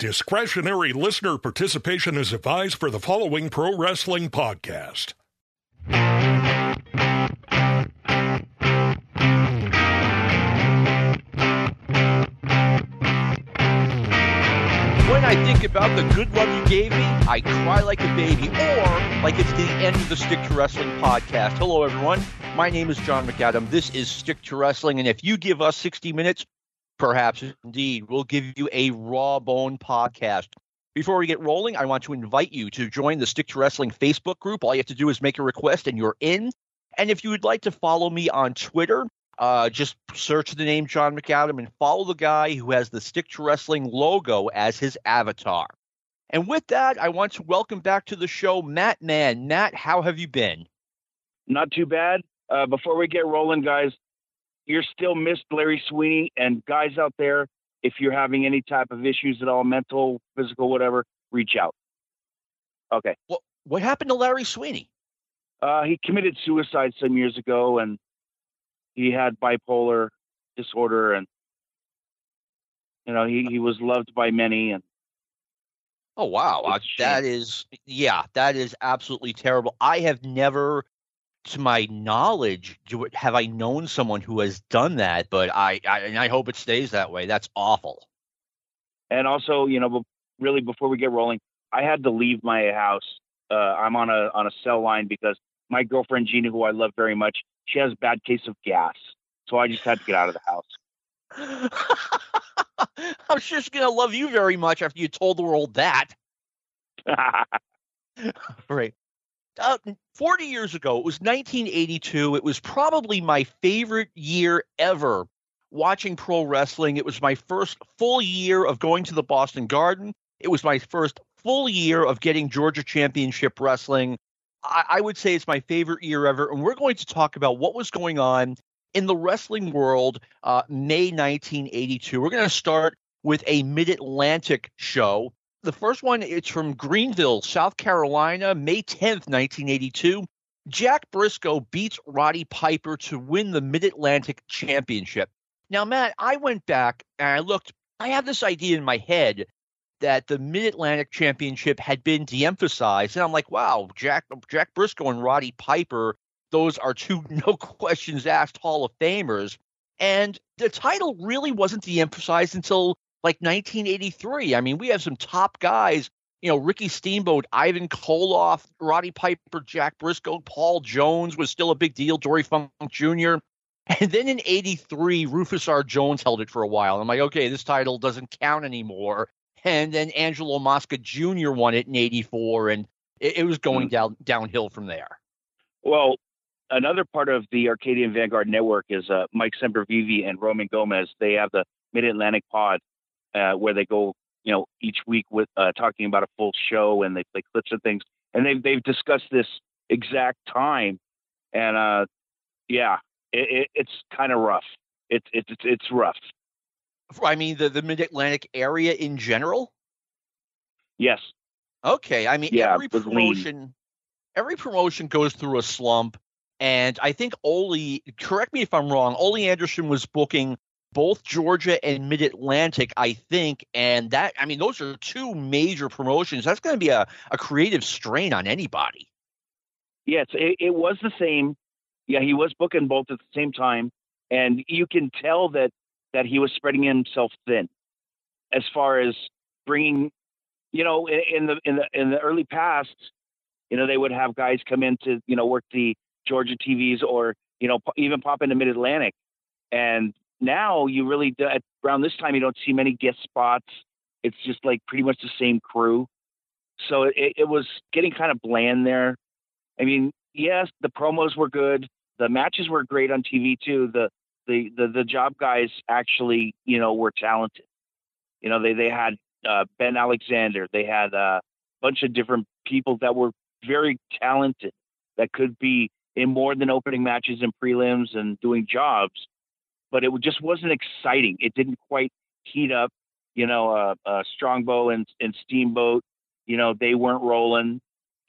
Discretionary listener participation is advised for the following pro wrestling podcast. When I think about the good love you gave me, I cry like a baby, or like it's the end of the Stick to Wrestling podcast. Hello, everyone. My name is John McAdam. This is Stick to Wrestling, and if you give us 60 minutes, perhaps indeed, we'll give you a raw bone podcast. Before we get rolling, I want to invite you to join the Stick to Wrestling Facebook group. All you have to do is make a request, and you're in. And if you would like to follow me on Twitter, uh, just search the name John McAdam and follow the guy who has the Stick to Wrestling logo as his avatar. And with that, I want to welcome back to the show Matt Mann. Matt, how have you been? Not too bad. Uh, before we get rolling, guys, you're still missed Larry Sweeney. And guys out there, if you're having any type of issues at all, mental, physical, whatever, reach out. Okay. What what happened to Larry Sweeney? Uh, he committed suicide some years ago, and he had bipolar disorder, and you know he, he was loved by many. And oh wow, uh, that is yeah, that is absolutely terrible. I have never to my knowledge, do, have I known someone who has done that? But I, I and I hope it stays that way. That's awful. And also, you know, really before we get rolling, I had to leave my house. Uh, I'm on a on a cell line because my girlfriend Gina, who I love very much, she has a bad case of gas, so I just had to get out of the house. I was just gonna love you very much after you told the world that. right uh, 40 years ago, it was 1982. It was probably my favorite year ever watching pro wrestling. It was my first full year of going to the Boston Garden. It was my first full year of getting Georgia Championship Wrestling. I, I would say it's my favorite year ever. And we're going to talk about what was going on in the wrestling world uh, May 1982. We're going to start with a Mid Atlantic show the first one it's from Greenville, South Carolina, May 10th, 1982. Jack Briscoe beats Roddy Piper to win the Mid Atlantic Championship. Now, Matt, I went back and I looked, I have this idea in my head that the Mid Atlantic Championship had been de emphasized. And I'm like, wow, Jack, Jack Briscoe and Roddy Piper, those are two no questions asked Hall of Famers. And the title really wasn't de emphasized until like 1983. I mean, we have some top guys. You know, Ricky Steamboat, Ivan Koloff, Roddy Piper, Jack Briscoe, Paul Jones was still a big deal. Dory Funk Jr. And then in 83, Rufus R. Jones held it for a while. I'm like, okay, this title doesn't count anymore. And then Angelo Mosca Jr. won it in 84, and it, it was going mm-hmm. down downhill from there. Well, another part of the Arcadian Vanguard network is uh, Mike Sempervive and Roman Gomez. They have the Mid Atlantic Pod, uh, where they go, you know, each week with uh, talking about a full show and they play clips of things, and they've they've discussed this exact time, and uh, yeah, it, it, it's kind of rough. It's it's it's rough. I mean, the the Mid Atlantic area in general. Yes. Okay. I mean, yeah, every promotion, every promotion goes through a slump. And I think Ole, correct me if I'm wrong, Ole Anderson was booking both Georgia and Mid Atlantic, I think. And that, I mean, those are two major promotions. That's going to be a, a creative strain on anybody. Yes, it, it was the same. Yeah, he was booking both at the same time. And you can tell that that he was spreading himself thin as far as bringing, you know, in, in the in the in the early past, you know, they would have guys come in to you know work the Georgia TVs or you know even pop into Mid Atlantic, and now you really around this time you don't see many guest spots. It's just like pretty much the same crew. So it, it was getting kind of bland there. I mean, yes, the promos were good. The matches were great on TV too. The the the, the job guys actually, you know, were talented. You know, they they had uh, Ben Alexander. They had a bunch of different people that were very talented that could be in more than opening matches and prelims and doing jobs but it just wasn't exciting. It didn't quite heat up. You know, uh, uh, Strongbow and, and Steamboat, you know, they weren't rolling.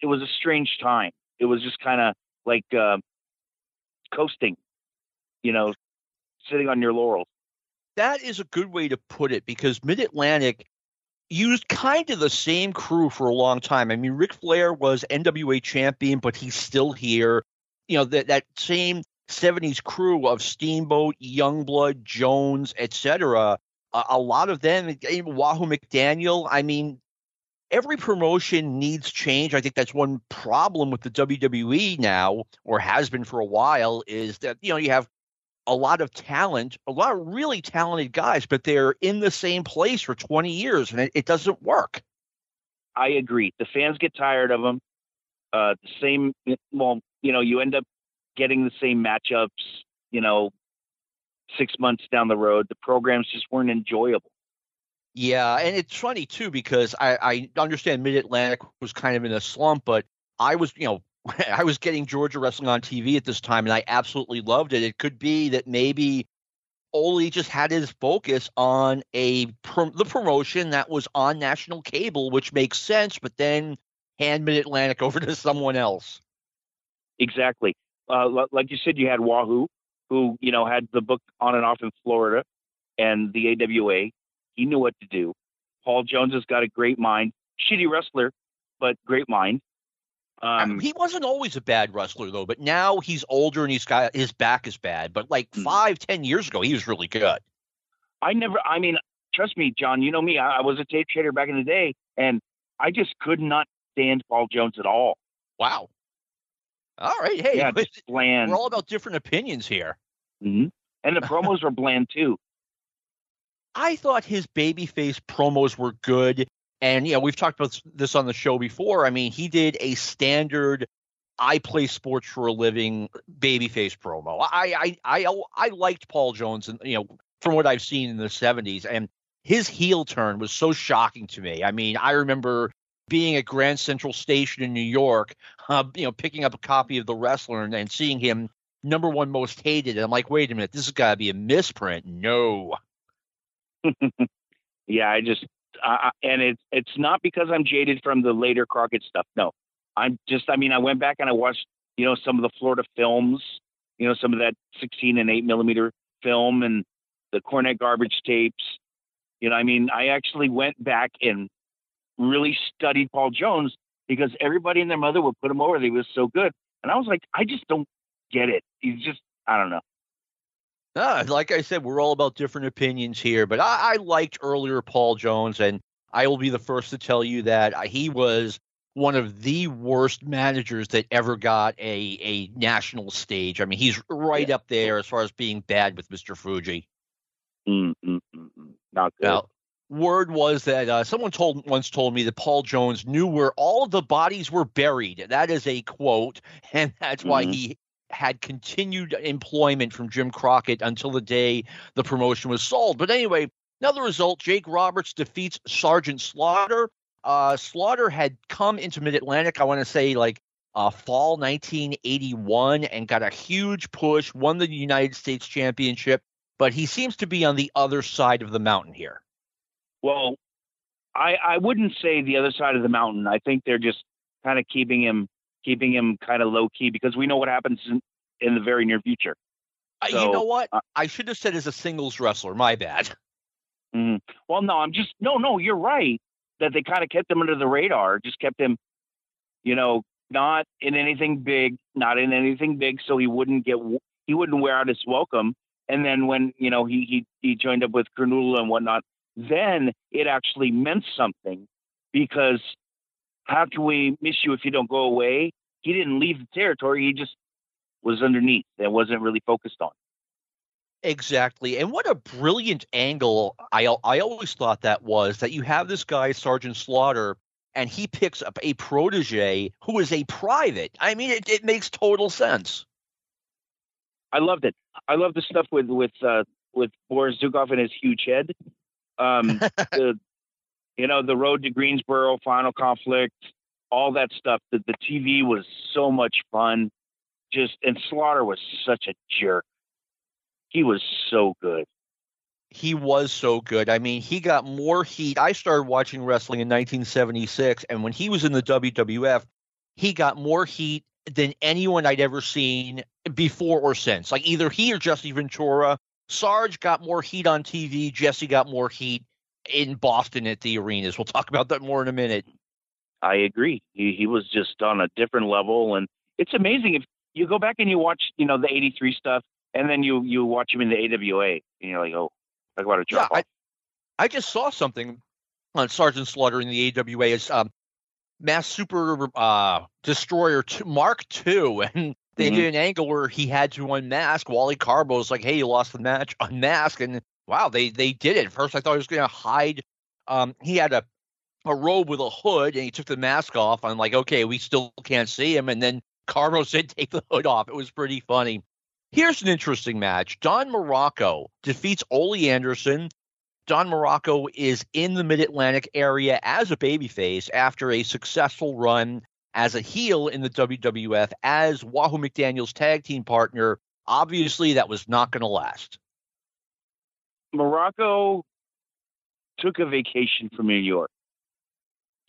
It was a strange time. It was just kind of like uh, coasting, you know, sitting on your laurels. That is a good way to put it because Mid Atlantic, used kind of the same crew for a long time. I mean, Ric Flair was NWA champion, but he's still here. You know, that, that same 70s crew of Steamboat, Youngblood, Jones, etc. A, a lot of them, Wahoo McDaniel. I mean, every promotion needs change. I think that's one problem with the WWE now, or has been for a while, is that you know you have a lot of talent, a lot of really talented guys, but they're in the same place for 20 years and it, it doesn't work. I agree. The fans get tired of them. Uh, the same, well, you know, you end up getting the same matchups, you know, six months down the road. The programs just weren't enjoyable. Yeah, and it's funny too because I, I understand Mid Atlantic was kind of in a slump, but I was, you know, I was getting Georgia wrestling on TV at this time, and I absolutely loved it. It could be that maybe Ole just had his focus on a the promotion that was on national cable, which makes sense, but then hand Mid Atlantic over to someone else. Exactly. Uh, like you said, you had Wahoo, who you know had the book on and off in Florida, and the AWA. He knew what to do. Paul Jones has got a great mind. Shitty wrestler, but great mind. Um, he wasn't always a bad wrestler though, but now he's older and he's got his back is bad. But like hmm. five, ten years ago, he was really good. I never. I mean, trust me, John. You know me. I, I was a tape trader back in the day, and I just could not stand Paul Jones at all. Wow. All right. Hey, yeah, bland. We're all about different opinions here. Mm-hmm. And the promos were bland too. I thought his babyface promos were good. And you know, we've talked about this on the show before. I mean, he did a standard I play sports for a living babyface promo. I I I I liked Paul Jones and you know, from what I've seen in the 70s and his heel turn was so shocking to me. I mean, I remember being at Grand Central Station in New York, uh, you know, picking up a copy of The Wrestler and, and seeing him number one most hated. And I'm like, wait a minute, this has got to be a misprint. No. yeah, I just uh, and it's it's not because I'm jaded from the later Crockett stuff. No, I'm just. I mean, I went back and I watched, you know, some of the Florida films, you know, some of that 16 and 8 millimeter film and the Cornette garbage tapes. You know, I mean, I actually went back and really studied Paul Jones because everybody and their mother would put him over. He was so good, and I was like, I just don't get it. He's just, I don't know. Uh, like I said, we're all about different opinions here, but I, I liked earlier Paul Jones, and I will be the first to tell you that uh, he was one of the worst managers that ever got a a national stage. I mean, he's right up there as far as being bad with Mr. Fuji. Mm, mm, mm, mm. Not good. Now, word was that uh, someone told once told me that Paul Jones knew where all of the bodies were buried. That is a quote, and that's mm-hmm. why he had continued employment from Jim Crockett until the day the promotion was sold. But anyway, another result Jake Roberts defeats Sergeant Slaughter. Uh, Slaughter had come into Mid Atlantic, I want to say like uh, fall 1981, and got a huge push, won the United States Championship, but he seems to be on the other side of the mountain here. Well, I, I wouldn't say the other side of the mountain. I think they're just kind of keeping him keeping him kind of low key because we know what happens in, in the very near future. So, uh, you know what? Uh, I should have said as a singles wrestler. My bad. Mm, well, no, I'm just no, no. You're right that they kind of kept him under the radar, just kept him, you know, not in anything big, not in anything big, so he wouldn't get he wouldn't wear out his welcome. And then when you know he he he joined up with Granula and whatnot, then it actually meant something because how can we miss you if you don't go away? He didn't leave the territory. He just was underneath and wasn't really focused on. Exactly. And what a brilliant angle I I always thought that was that you have this guy Sergeant Slaughter and he picks up a protege who is a private. I mean it, it makes total sense. I loved it. I love the stuff with with uh, with Boris Zhukov and his huge head. Um, the you know, the road to Greensboro, Final Conflict, all that stuff. The, the TV was so much fun. Just and Slaughter was such a jerk. He was so good. He was so good. I mean, he got more heat. I started watching wrestling in 1976, and when he was in the WWF, he got more heat than anyone I'd ever seen before or since. Like either he or Jesse Ventura. Sarge got more heat on TV. Jesse got more heat in Boston at the arenas. We'll talk about that more in a minute. I agree. He he was just on a different level, and it's amazing if you go back and you watch, you know, the '83 stuff, and then you you watch him in the AWA, and you're like, oh, talk about a drop yeah, off. I, I just saw something on Sergeant Slaughter in the AWA as um, Mass Super uh, Destroyer two, Mark II, and they Mhm. did an angle where he had to unmask. Wally Karbo's like, "Hey, you lost the match. Unmask." And wow, they they did it. First, I thought he was going to hide. Um, he had a a robe with a hood, and he took the mask off. I'm like, okay, we still can't see him. And then Karbo said, "Take the hood off." It was pretty funny. Here's an interesting match. Don Muraco defeats Ole Anderson. Don Muraco is in the Mid Atlantic area as a babyface after a successful run as a heel in the WWF as Wahoo McDaniel's tag team partner. Obviously, that was not going to last. Muraco took a vacation from New York.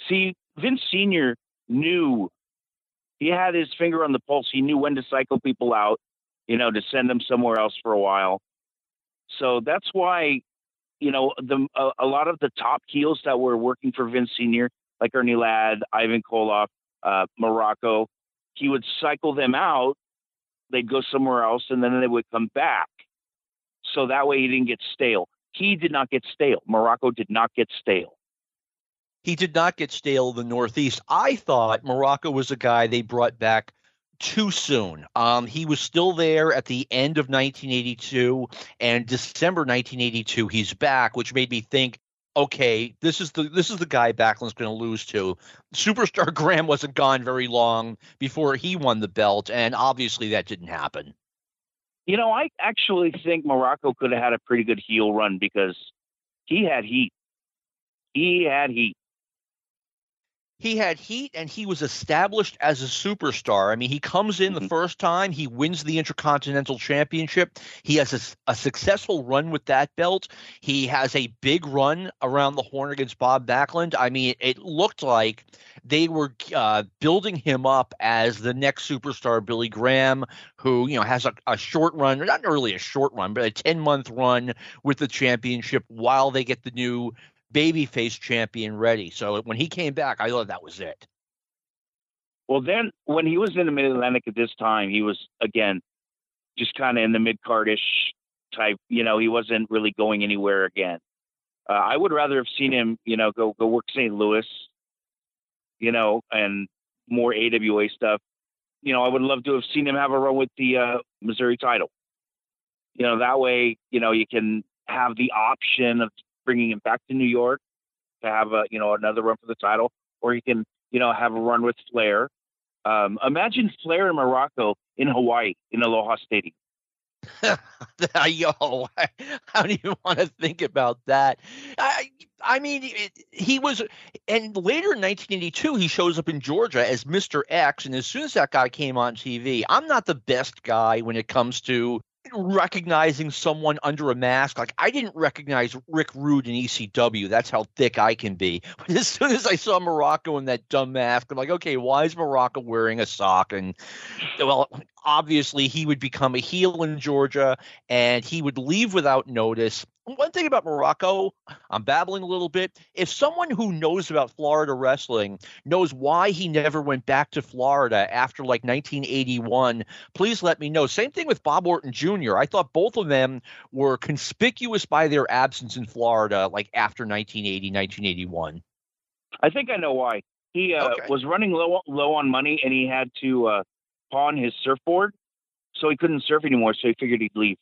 See, Vince Sr. knew he had his finger on the pulse. He knew when to cycle people out, you know, to send them somewhere else for a while. So that's why, you know, the a, a lot of the top heels that were working for Vince Sr., like Ernie Ladd, Ivan Koloff, uh, Muraco, he would cycle them out. They'd go somewhere else, and then they would come back. So that way he didn't get stale. He did not get stale. Muraco did not get stale. He did not get stale in the Northeast. I thought Muraco was a guy they brought back too soon. Um, he was still there at the end of 1982 and December 1982. He's back, which made me think, okay, this is the this is the guy Backlund's going to lose to. Superstar Graham wasn't gone very long before he won the belt, and obviously that didn't happen. You know, I actually think Muraco could have had a pretty good heel run because he had heat. He had heat. He had heat and he was established as a superstar. I mean, he comes in the Mhm. first time, he wins the Intercontinental Championship. He has a, a successful run with that belt. He has a big run around the horn against Bob Backlund. I mean, it looked like they were uh, building him up as the next superstar, Billy Graham, who you know has a, a short run, not really a short run, but a ten month run with the championship while they get the new babyface champion ready. So when he came back, I thought that was it. Well, then when he was in the Mid Atlantic at this time, he was again just kind of in the mid cardish type. You know, he wasn't really going anywhere again. Uh, I would rather have seen him, you know, go go work St. Louis, you know, and more AWA stuff. You know, I would love to have seen him have a run with the uh, Missouri title. You know, that way, you know, you can have the option of bringing him back to New York to have a, you know, another run for the title, or he can, you know, have a run with Flair. Um, imagine Flair in Muraco in Hawaii in Aloha Stadium. Yo, how do you want to think about that? I, I mean, it, he was, and later in 1982, he shows up in Georgia as Mr. X. And as soon as that guy came on TV, I'm not the best guy when it comes to recognizing someone under a mask. Like, I didn't recognize Rick Rude in ECW. That's how thick I can be. But as soon as I saw Muraco in that dumb mask, I'm like, okay, why is Muraco wearing a sock? And, well, obviously he would become a heel in Georgia and he would leave without notice. One thing about Muraco, I'm babbling a little bit. If someone who knows about Florida wrestling knows why he never went back to Florida after like 1981, please let me know. Same thing with Bob Orton Jr. I thought both of them were conspicuous by their absence in Florida like after 1980, 1981. I think I know why. He uh, Okay. was running low low on money and he had to uh, pawn his surfboard, so he couldn't surf anymore. So he figured he'd leave.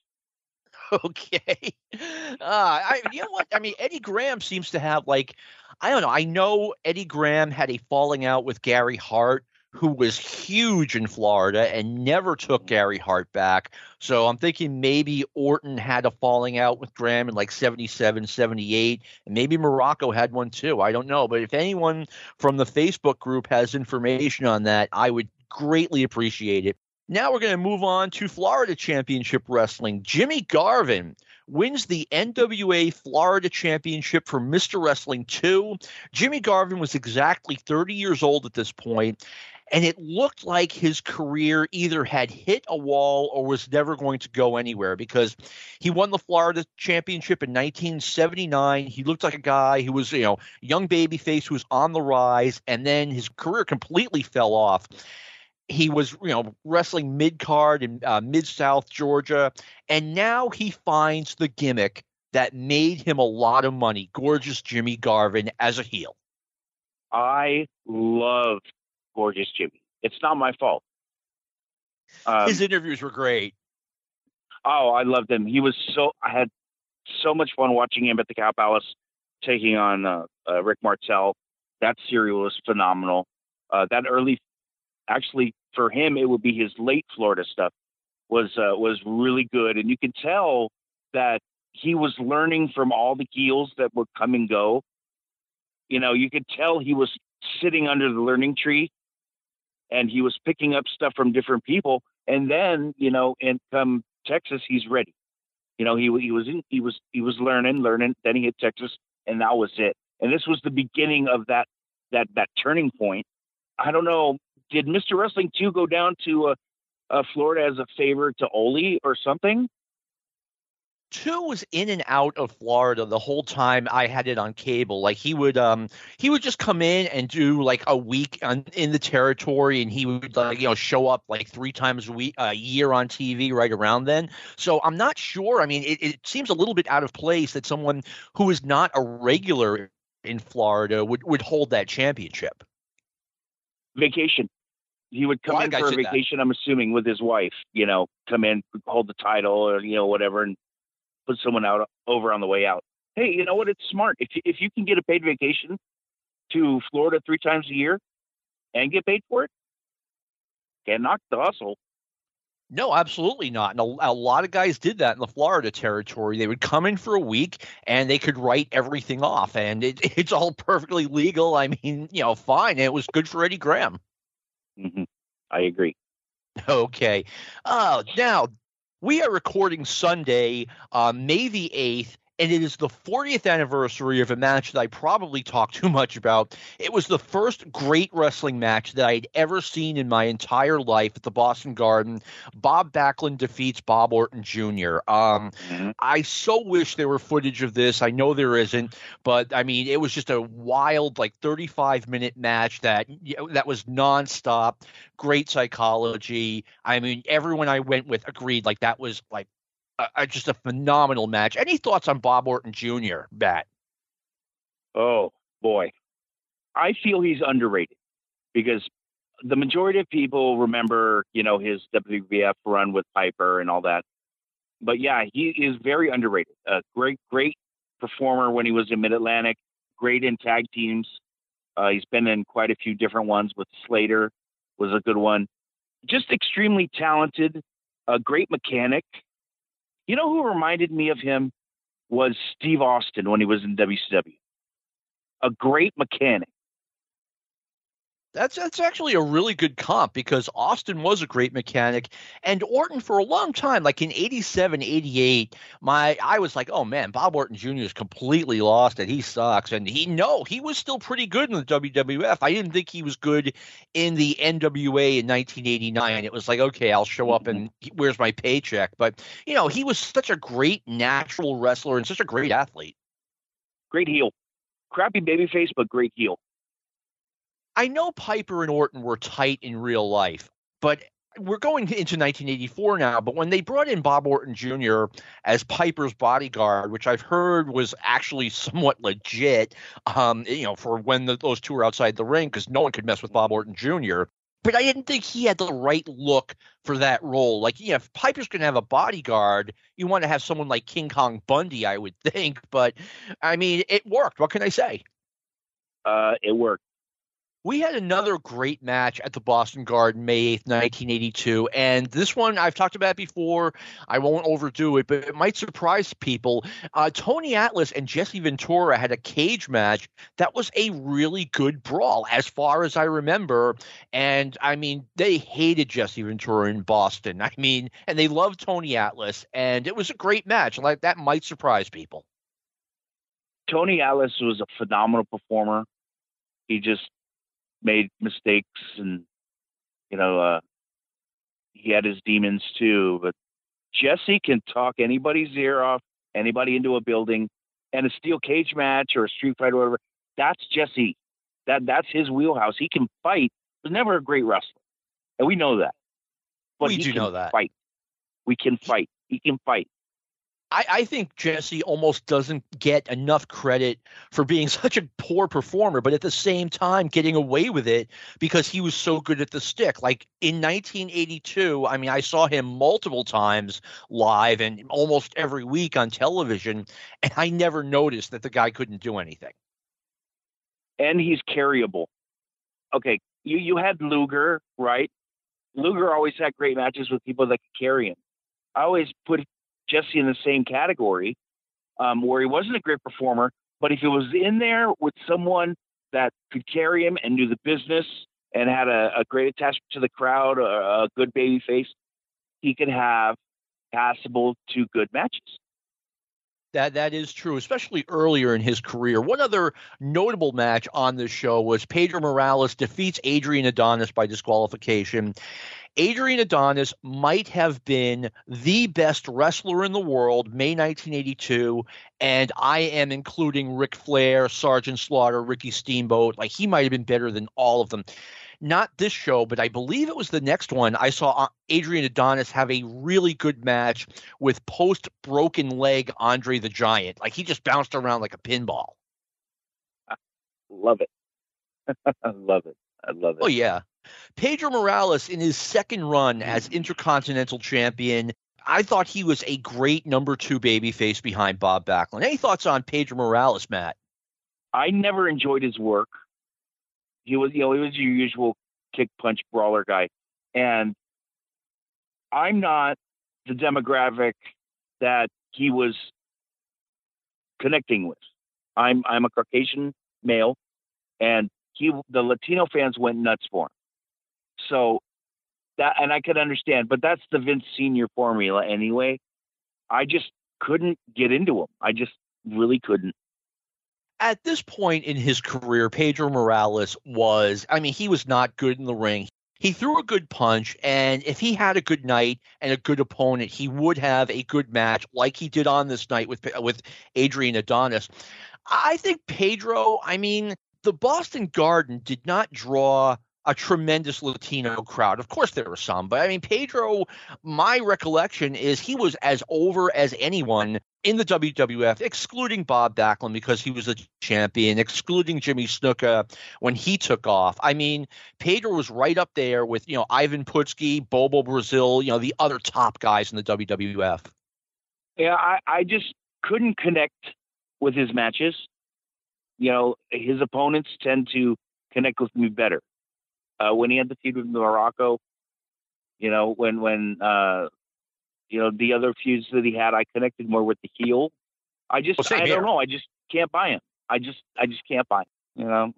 Okay. Uh, I, you know what? I mean, Eddie Graham seems to have like, I don't know. I know Eddie Graham had a falling out with Gary Hart, who was huge in Florida and never took Gary Hart back. So I'm thinking maybe Orton had a falling out with Graham in like 77, 78, and maybe Muraco had one too. I don't know. But if anyone from the Facebook group has information on that, I would greatly appreciate it. Now we're going to move on to Florida Championship Wrestling. Jimmy Garvin wins the NWA Florida Championship for Mr. Wrestling 2. Jimmy Garvin was exactly 30 years old at this point, and it looked like his career either had hit a wall or was never going to go anywhere because he won the Florida Championship in 1979. He looked like a guy who was, you know, young baby face who was on the rise, and then his career completely fell off he was you know wrestling mid card in uh, mid South Georgia, and now he finds the gimmick that made him a lot of money. Gorgeous Jimmy Garvin as a heel. I love Gorgeous Jimmy. It's not my fault. Um, His interviews were great. Oh, I loved him. He was so. I had so much fun watching him at the Cow Palace, taking on uh, uh, Rick Martel. That serial was phenomenal. Uh, that early, actually, for him, it would be his late Florida stuff was uh, was really good, and you could tell that he was learning from all the heels that would come and go. You know, you could tell he was sitting under the learning tree, and he was picking up stuff from different people. And then, you know, and come Texas, he's ready. You know, he he was in, he was he was learning, learning. Then he hit Texas, and that was it. And this was the beginning of that that that turning point. I don't know did Mr. Wrestling 2 go down to uh, uh, Florida as a favor to Ole or something? two was in and out of Florida the whole time I had it on cable. Like he would um he would just come in and do like a week on, in the territory and he would like you know show up like three times a week a year on TV right around then. So I'm not sure. I mean it, it seems a little bit out of place that someone who is not a regular in Florida would would hold that championship. Vacation he would come in for a vacation. That. I'm assuming with his wife. You know, come in, hold the title, or you know whatever, and put someone out over on the way out. Hey, you know what? It's smart if if you can get a paid vacation to Florida three times a year and get paid for it, can't knock the hustle. No, absolutely not. And a, a, lot of guys did that in the Florida territory. They would come in for a week and they could write everything off, and it, it's all perfectly legal. I mean, you know, fine. It was good for Eddie Graham. Mm-hmm. I agree. Okay. Uh, now, we are recording Sunday, uh, May the 8th, and it is the 40th anniversary of a match that I probably talk too much about. It was the first great wrestling match that I had ever seen in my entire life at the Boston Garden. Bob Backlund defeats Bob Orton Jr. Um, mm-hmm. I so wish there were footage of this. I know there isn't, but I mean, it was just a wild, like 35 minute match that that was nonstop. Great psychology. I mean, everyone I went with agreed like that was like a, just a phenomenal match. Any thoughts on Bob Orton Jr., Matt? Oh, boy. I feel he's underrated because the majority of people remember, you know, his WWF run with Piper and all that. But yeah, he is very underrated. A great, great performer when he was in Mid Atlantic, great in tag teams. Uh, he's been in quite a few different ones with Slater was a good one. Just extremely talented, a great mechanic. You know who reminded me of him was Steve Austin when he was in WCW. A great mechanic. That's that's actually a really good comp because Austin was a great mechanic and Orton for a long time like in 87 88 my I was like oh man Bob Orton Jr. is completely lost and he sucks. And he no he was still pretty good in the WWF I didn't think he was good in the NWA in 1989 it was like okay I'll show up and where's my paycheck? But you know he was such a great natural wrestler and such a great athlete. Great heel. Crappy babyface but great heel I know Piper and Orton were tight in real life, but we're going into 1984 now, but when they brought in Bob Orton Jr. as Piper's bodyguard, which I've heard was actually somewhat legit, um, you know, for when the, those two were outside the ring, because no one could mess with Bob Orton Jr. But I didn't think he had the right look for that role. Like, yeah, if Piper's going to have a bodyguard, you want to have someone like King Kong Bundy, I would think. But I mean, it worked. What can I say? Uh, it worked we had another great match at the Boston Garden May 8th, 1982. And this one I've talked about before. I won't overdo it, but it might surprise people. Uh, Tony Atlas and Jesse Ventura had a cage match that was a really good brawl, as far as I remember. And I mean, they hated Jesse Ventura in Boston. I mean, and they loved Tony Atlas. And it was a great match. Like that might surprise people. Tony Atlas was a phenomenal performer. He just made mistakes and you know, uh, he had his demons too. But Jesse can talk anybody's ear off, anybody into a building, and a steel cage match or a street fight or whatever. That's Jesse. That that's his wheelhouse. He can fight. He's never a great wrestler, and we know that. But we do know that. Fight. We can fight. He can fight. I, I, think Jesse almost doesn't get enough credit for being such a poor performer, but at the same time getting away with it because he was so good at the stick. Like in 1982, I mean, I saw him multiple times live and almost every week on television, and I never noticed that the guy couldn't do anything. And he's carryable. Okay, you you had Luger, right? Luger always had great matches with people that could carry him. I always put Jesse in the same category, um, where he wasn't a great performer, but if he was in there with someone that could carry him and knew the business and had a, a great attachment to the crowd, a, a good baby face, he could have passable to good matches. That that is true, especially earlier in his career. One other notable match on this show was Pedro Morales defeats Adrian Adonis by disqualification. Adrian Adonis might have been the best wrestler in the world, May 1982, and I am including Ric Flair, Sergeant Slaughter, Ricky Steamboat. Like he might have been better than all of them. Not this show, but I believe it was the next one. I saw uh, Adrian Adonis have a really good match with post broken leg Andre the Giant. Like he just bounced around like a pinball. I Love it. I love it. I love it. Oh yeah. Pedro Morales, in his second run as mm. Intercontinental Champion, I thought he was a great number two babyface behind Bob Backlund. Any thoughts on Pedro Morales, Matt? I never enjoyed his work. He was, you know, he was your usual kick punch brawler guy, and I'm not the demographic that he was connecting with. I'm I'm a Caucasian male, and he the Latino fans went nuts for him. So that, and I could understand, but that's the Vince Senior formula anyway. I just couldn't get into him. I just really couldn't. At this point in his career, Pedro Morales was, I mean, he was not good in the ring. He threw a good punch, and if he had a good night and a good opponent, he would have a good match like he did on this night with with Adrian Adonis. I think Pedro, I mean, the Boston Garden did not draw a tremendous Latino crowd. Of course, there were some, but I mean, Pedro, my recollection is he was as over as anyone in the WWF, excluding Bob Backlund because he was a champion, excluding Jimmy Snuka when he took off. I mean, Pedro was right up there with, you know, Ivan Putski, Bobo Brazil, you know, the other top guys in the WWF. Yeah, I, I just couldn't connect with his matches. You know, his opponents tend to connect with me better uh, when he had the feud with Muraco, you know, when when uh, you know the other feuds that he had, I connected more with the heel. I just well, I here. don't know. I just can't buy him. I just I just can't buy him. You know.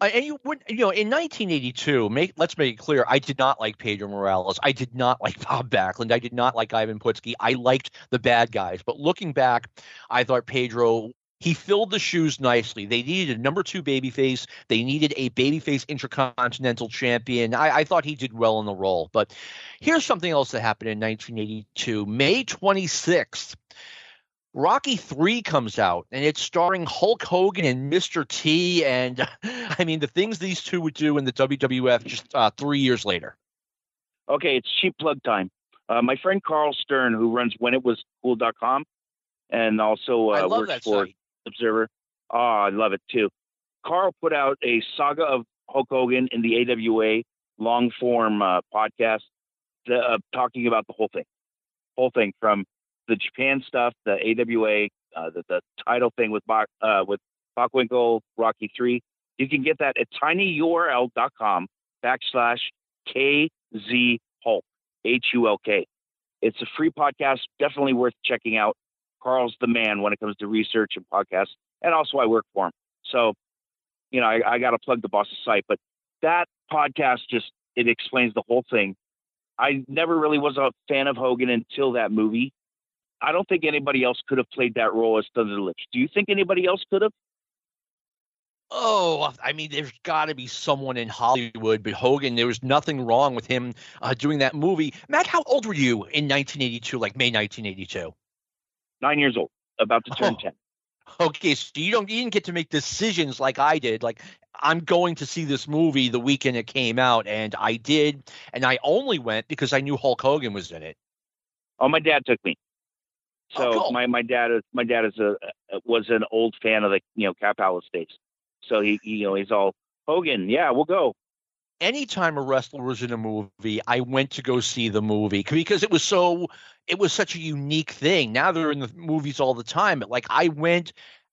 Uh, and you would, you know, in 1982, make let's make it clear, I did not like Pedro Morales. I did not like Bob Backlund. I did not like Ivan Putski. I liked the bad guys. But looking back, I thought Pedro he filled the shoes nicely. They needed a number two babyface. They needed a babyface intercontinental champion. I, I, thought he did well in the role. But here's something else that happened in 1982. May 26th, Rocky 3 comes out, and it's starring Hulk Hogan and Mr. T. And I mean, the things these two would do in the WWF just uh, three years later. Okay, it's cheap plug time. Uh, my friend Carl Stern, who runs whenitwascool.com, and also uh, works for site. Observer. Oh, I love it too. Carl put out a saga of Hulk Hogan in the AWA long form uh, podcast, uh, talking about the whole thing, whole thing from the Japan stuff, the AWA, uh, the, the title thing with Bach, uh, with Bockwinkel, Rocky Three. You can get that at tinyurl.com backslash KZ Hulk, H U L K. It's a free podcast, definitely worth checking out. Carl's the man when it comes to research and podcasts, and also I work for him. So, you know, I, I got to plug the boss's site, but that podcast just it explains the whole thing. I never really was a fan of Hogan until that movie. I don't think anybody else could have played that role as Thunder Lips. Do you think anybody else could have? Oh, I mean, there's got to be someone in Hollywood, but Hogan, there was nothing wrong with him uh, doing that movie. Matt, how old were you in 1982, like May 1982? Nine years old, about to turn Oh. 10. Okay, so you don't you didn't get to make decisions like I did. Like I'm going to see this movie the weekend it came out, and I did, and I only went because I knew Hulk Hogan was in it. Oh, my dad took me. Oh, so Oh, cool. my, my dad is my dad is a uh, was an old fan of the you know Cow Palace days. So he you know he's all Hogan, yeah, we'll go. Anytime a wrestler was in a movie, I went to go see the movie because it was so it was such a unique thing. Now they're in the movies all the time, but like I went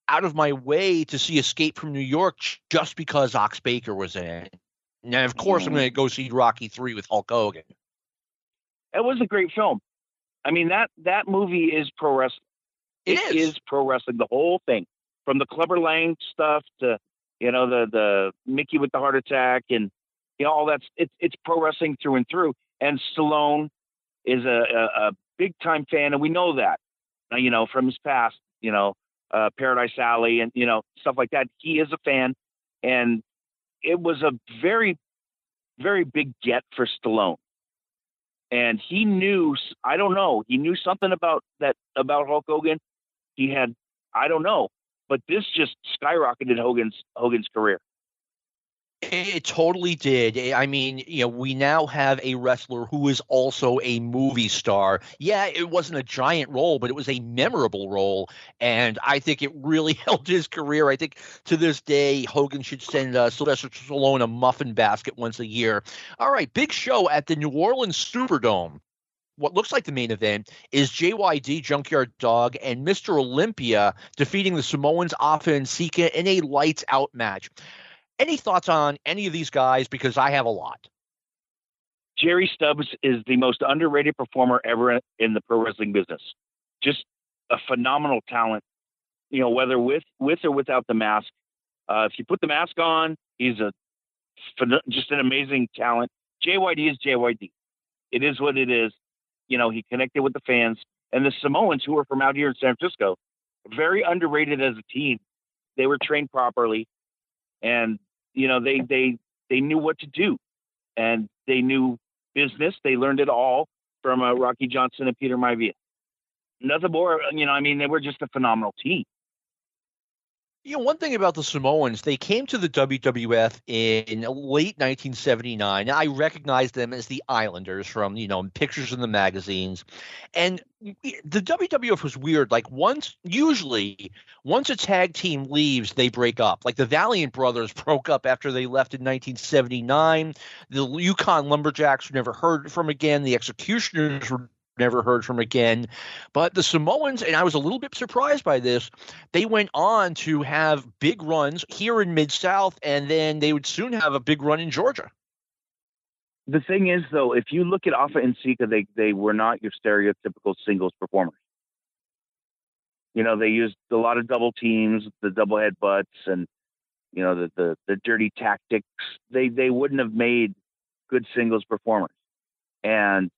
out of my way to see Escape from New York just because Ox Baker was in it. And of course, I'm Mhm. going to go see Rocky Three with Hulk Hogan. It was a great film. I mean that that movie is pro wrestling. It It is. is pro wrestling, the whole thing, from the Clubber Lang stuff to you know the the Mickey with the heart attack and you know all that's it's it's pro wrestling through and through. And Stallone is a, a, a big time fan, and we know that you know from his past, you know uh, Paradise Alley and you know stuff like that. He is a fan, and it was a very very big get for Stallone. And he knew, I don't know, he knew something about that about Hulk Hogan. He had, I don't know, but this just skyrocketed Hogan's Hogan's career. It totally did. I mean, you know, we now have a wrestler who is also a movie star. Yeah, it wasn't a giant role, but it was a memorable role, and I think it really helped his career. I think to this day, Hogan should send uh, Sylvester Stallone a muffin basket once a year. All right, big show at the New Orleans Superdome. What looks like the main event is JYD Junkyard Dog and Mr. Olympia defeating the Samoans Afa and Sika in a lights out match. Any thoughts on any of these guys? Because I have a lot. Jerry Stubbs is the most underrated performer ever in the pro wrestling business. Just a phenomenal talent. You know, whether with with or without the mask. Uh, if you put the mask on, he's a just an amazing talent. JYD is JYD. It is what it is. You know, he connected with the fans and the Samoans, who are from out here in San Francisco, very underrated as a team. They were trained properly, and you know they they they knew what to do, and they knew business. They learned it all from uh, Rocky Johnson and Peter Maivia. Nothing more, you know. I mean, they were just a phenomenal team. You know, one thing about the Samoans, they came to the WWF in late 1979. I recognized them as the Islanders from, you know, pictures in the magazines. And the WWF was weird. Like, once, usually, once a tag team leaves, they break up. Like, the Valiant Brothers broke up after they left in 1979. The Yukon Lumberjacks were never heard from again. The Executioners were never heard from again. But the Samoans, and I was a little bit surprised by this, they went on to have big runs here in Mid South, and then they would soon have a big run in Georgia. The thing is, though, if you look at Afa and Sika, they they were not your stereotypical singles performers. You know, they used a lot of double teams, the double head butts, and you know the the, the dirty tactics. They they wouldn't have made good singles performers. And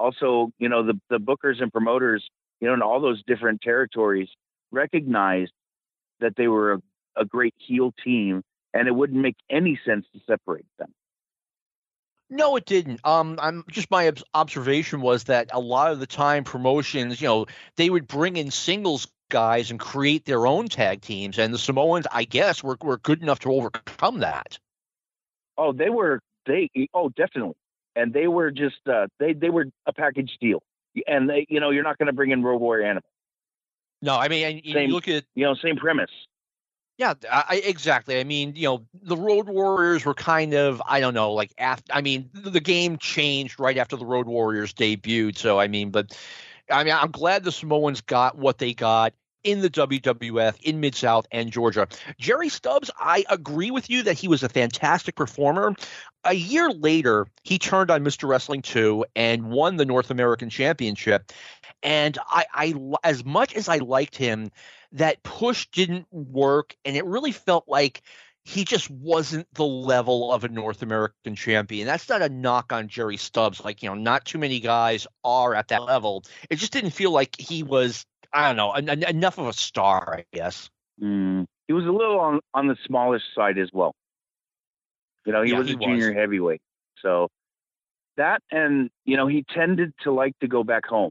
also, you know, the the bookers and promoters, you know, in all those different territories, recognized that they were a, a great heel team, and it wouldn't make any sense to separate them. No, it didn't. Um, I'm just my observation was that a lot of the time promotions, you know, they would bring in singles guys and create their own tag teams, and the Samoans, I guess, were were good enough to overcome that. Oh, they were they. Oh, definitely. And they were just uh, they they were a package deal. And they, you know, you're not going to bring in Road Warrior Animal. No, I mean, and you look at You know, same premise. Yeah, I, exactly. I mean, you know, the Road Warriors were kind of, I don't know, like after. I mean, the, the game changed right after the Road Warriors debuted. So, I mean, but I mean, I'm glad the Samoans got what they got in the WWF in Mid South and Georgia. Jerry Stubbs, I agree with you that he was a fantastic performer. A year later, he turned on Mr. Wrestling 2 and won the North American Championship. And I, I, as much as I liked him, that push didn't work, and it really felt like he just wasn't the level of a North American champion. That's not a knock on Jerry Stubbs. Like, you know, not too many guys are at that level. It just didn't feel like he was, I don't know, en- en- enough of a star, I guess. Mm. he was a little on on the smallish side as well. You know, he Yeah, was he a junior was. heavyweight. So that and you know, he tended to like to go back home.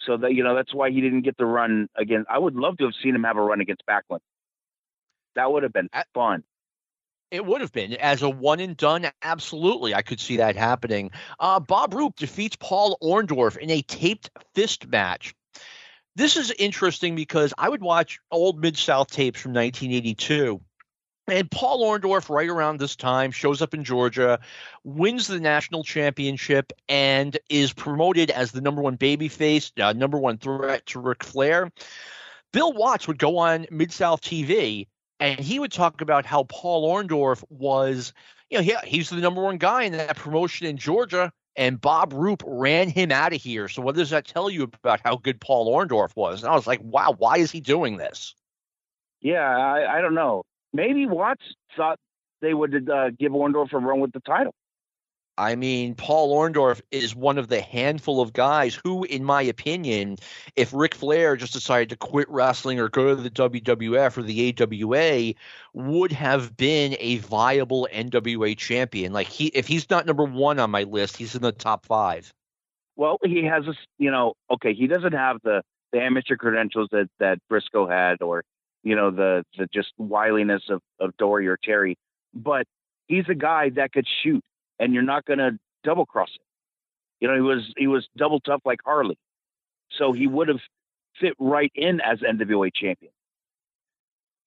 So that you know, that's why he didn't get the run again. I would love to have seen him have a run against Backlund. That would have been I- fun. It would have been as a one and done. Absolutely, I could see that happening. Uh, Bob Roop defeats Paul Orndorff in a taped fist match. This is interesting because I would watch old Mid South tapes from 1982. And Paul Orndorff, right around this time, shows up in Georgia, wins the national championship, and is promoted as the number one babyface, uh, number one threat to Ric Flair. Bill Watts would go on Mid South TV and he would talk about how Paul Orndorff was, you know, he, he's the number one guy in that promotion in Georgia, and Bob Roop ran him out of here. So what does that tell you about how good Paul Orndorff was? And I was like, wow, why is he doing this? Yeah, I, I don't know. Maybe Watts thought they would uh, give Orndorff a run with the title. I mean, Paul Orndorff is one of the handful of guys who, in my opinion, if Ric Flair just decided to quit wrestling or go to the WWF or the AWA, would have been a viable NWA champion. Like he, if he's not number one on my list, he's in the top five. Well, he has a, you know, okay, he doesn't have the the amateur credentials that that Briscoe had, or you know, the the just wiliness of of Dory or Terry, but he's a guy that could shoot, and you're not going to double cross it. You know, he was he was double tough like Harley, so he would have fit right in as NWA champion.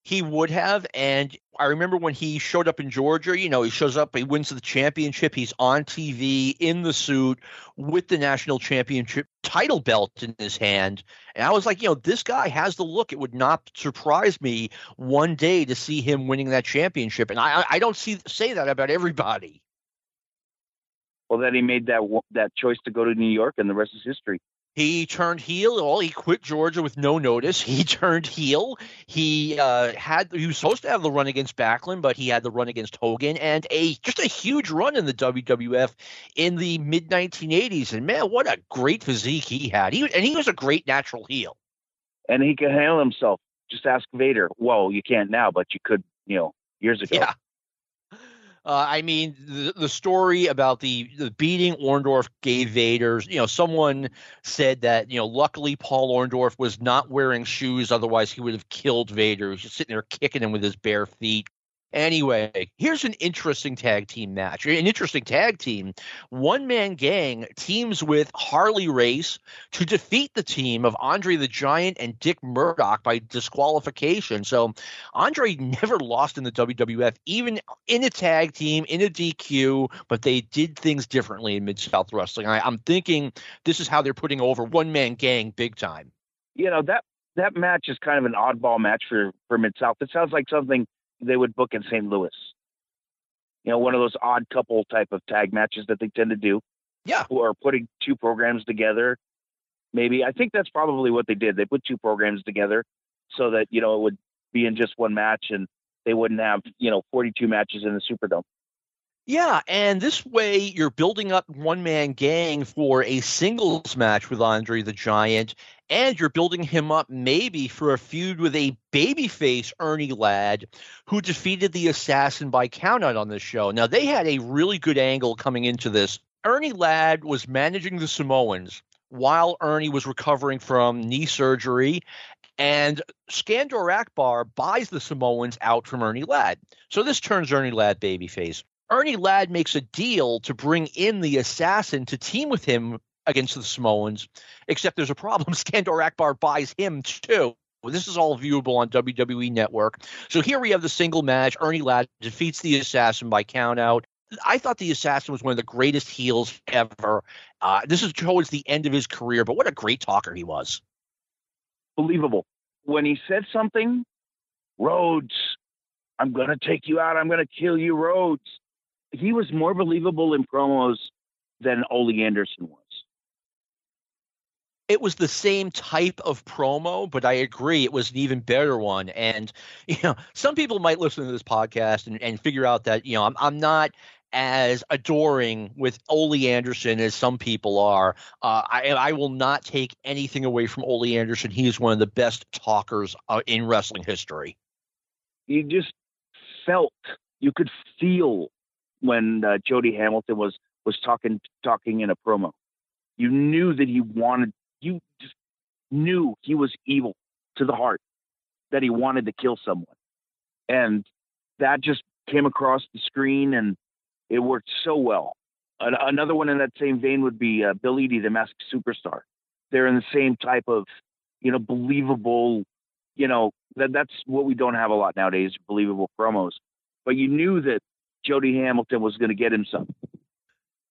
He would have, and I remember when he showed up in Georgia. You know, he shows up, he wins the championship. He's on TV in the suit with the national championship title belt in his hand, and I was like, you know, this guy has the look. It would not surprise me one day to see him winning that championship, and I, I don't see say that about everybody. Well, then he made that that choice to go to New York, and the rest is history. He turned heel. All he quit Georgia with no notice. He turned heel. He uh, had he was supposed to have the run against Backlund, but he had the run against Hogan and a just a huge run in the WWF in the mid 1980s. And man, what a great physique he had. He and he was a great natural heel. and he could handle himself. Just ask Vader. Well, you can't now, but you could, you know, years ago. Yeah. Uh, I mean, the, the story about the, the beating Orndorff gave Vader, you know, someone said that, you know, luckily Paul Orndorff was not wearing shoes. Otherwise, he would have killed Vader. He was just sitting there kicking him with his bare feet. Anyway, here's an interesting tag team match. An interesting tag team. One man gang teams with Harley Race to defeat the team of Andre the Giant and Dick Murdoch by disqualification. So Andre never lost in the WWF, even in a tag team, in a DQ, but they did things differently in Mid South Wrestling. I, I'm thinking this is how they're putting over one man gang big time. You know that that match is kind of an oddball match for for Mid South. It sounds like something they would book in St. Louis. You know, one of those odd couple type of tag matches that they tend to do. Yeah. Or putting two programs together. Maybe I think that's probably what they did. They put two programs together so that you know it would be in just one match and they wouldn't have you know 42 matches in the Superdome. Yeah, and this way you're building up one man gang for a singles match with Andre the Giant, and you're building him up maybe for a feud with a babyface Ernie Ladd, who defeated the assassin by countout on this show. Now they had a really good angle coming into this. Ernie Ladd was managing the Samoans while Ernie was recovering from knee surgery. And Skandor Akbar buys the Samoans out from Ernie Ladd. So this turns Ernie Ladd babyface. Ernie Ladd makes a deal to bring in the assassin to team with him against the Samoans, except there's a problem. Skandor Akbar buys him too. This is all viewable on WWE Network. So here we have the single match. Ernie Ladd defeats the assassin by countout. I thought the assassin was one of the greatest heels ever. Uh, this is towards the end of his career, but what a great talker he was. Believable. When he said something, Rhodes, I'm going to take you out. I'm going to kill you, Rhodes. He was more believable in promos than Ole Anderson was. it was the same type of promo, but I agree it was an even better one. And you know, some people might listen to this podcast and, and figure out that you know I'm I'm not as adoring with Ole Anderson as some people are. Uh, I I will not take anything away from Ole Anderson. He is one of the best talkers uh, in wrestling history. you just felt, you could feel when uh, Jody Hamilton was was talking talking in a promo. You knew that he wanted. You just knew he was evil to the heart, that he wanted to kill someone, and that just came across the screen, and it worked so well. Another one in that same vein would be uh, Bill Eadie, the Masked Superstar. They're in the same type of, you know, believable, you know, that that's what we don't have a lot nowadays, believable promos. But you knew that Jody Hamilton was going to get him some.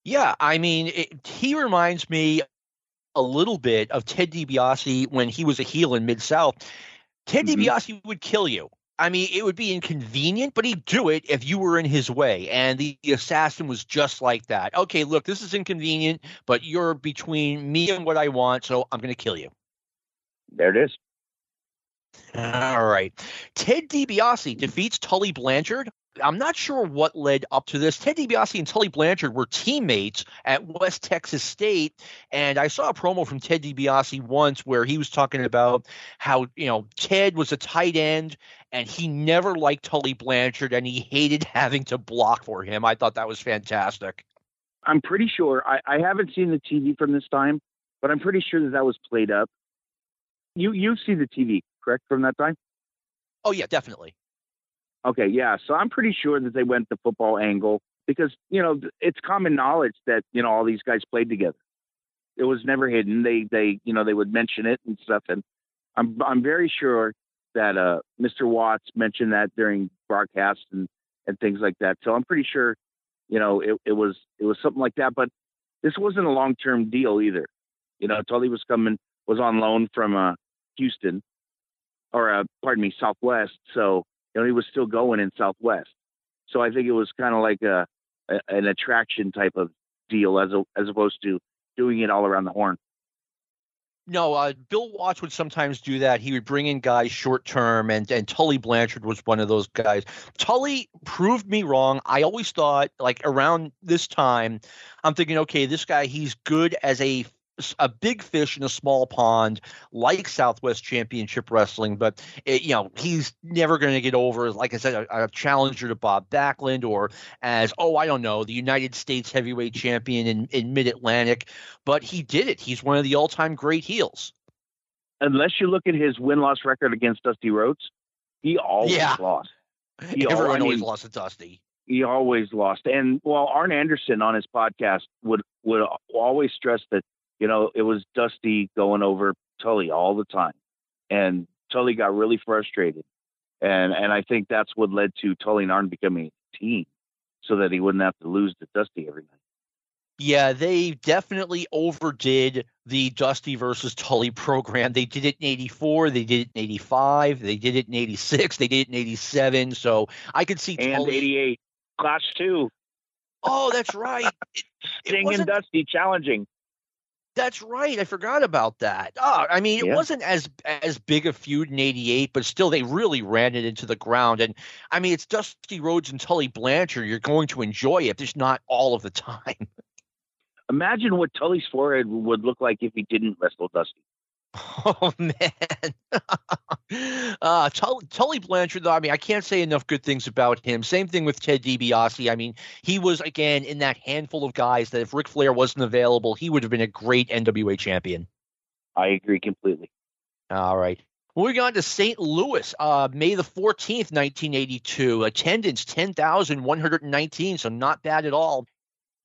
Yeah, I mean, it, he reminds me a little bit of Ted DiBiase when he was a heel in Mid South. Ted mm-hmm. DiBiase would kill you. I mean, it would be inconvenient, but he'd do it if you were in his way. And the, the, assassin was just like that. Okay, look, this is inconvenient, but you're between me and what I want, so I'm going to kill you. There it is. All right. Ted DiBiase defeats Tully Blanchard I'm not sure what led up to this. Ted DiBiase and Tully Blanchard were teammates at West Texas State, and I saw a promo from Ted DiBiase once where he was talking about how you know Ted was a tight end and he never liked Tully Blanchard and he hated having to block for him. I thought that was fantastic. I'm pretty sure I, I haven't seen the TV from this time, but I'm pretty sure that that was played up. You you see the TV correct from that time? Oh yeah, definitely. Okay, yeah. So I'm pretty sure that they went the football angle because you know it's common knowledge that you know all these guys played together. It was never hidden. They they you know they would mention it and stuff. And I'm I'm very sure that uh, Mr. Watts mentioned that during broadcasts and and things like that. So I'm pretty sure you know it, it was it was something like that. But this wasn't a long term deal either. You know, Tully was coming was on loan from uh, Houston or uh, pardon me Southwest. So you know, he was still going in Southwest. So I think it was kind of like a, a, an attraction type of deal as a, as opposed to doing it all around the horn. No, uh, Bill Watts would sometimes do that. He would bring in guys short term, and and Tully Blanchard was one of those guys. Tully proved me wrong. I always thought, like around this time, I'm thinking, okay, this guy, he's good as a a big fish in a small pond like Southwest Championship Wrestling, but it, you know he's never going to get over, like I said, a, a, challenger to Bob Backlund or as oh I don't know the United States Heavyweight Champion in, in Mid Atlantic, but he did it. He's one of the all time great heels. Unless you look at his win loss record against Dusty Rhodes, he always yeah. lost. He Everyone always, always lost to Dusty he always lost. And well, Arn Anderson on his podcast would would always stress that you know, it was Dusty going over Tully all the time. And Tully got really frustrated. And and I think that's what led to Tully and Arn becoming a team so that he wouldn't have to lose to Dusty every night. Yeah, they definitely overdid the Dusty versus Tully program. They did it in 84, they did it in 85, they did it in 86, they did it in 87. So I could see And Tully... 88, Clash Two. Oh, that's right. Sting and Dusty challenging. That's right. I forgot about that. Oh, I mean, it yeah. wasn't as as big a feud in '88, but still, they really ran it into the ground. And I mean, it's Dusty Rhodes and Tully Blanchard. You're going to enjoy it, just not all of the time. Imagine what Tully's forehead would look like if he didn't wrestle Dusty. Oh man, uh, Tully, Tully Blanchard. Though I mean, I can't say enough good things about him. Same thing with Ted DiBiase. I mean, he was again in that handful of guys that if Ric Flair wasn't available, he would have been a great NWA champion. I agree completely. All right. Moving on to St. Louis, uh, May the 14th, 1982. Attendance 10,119, so not bad at all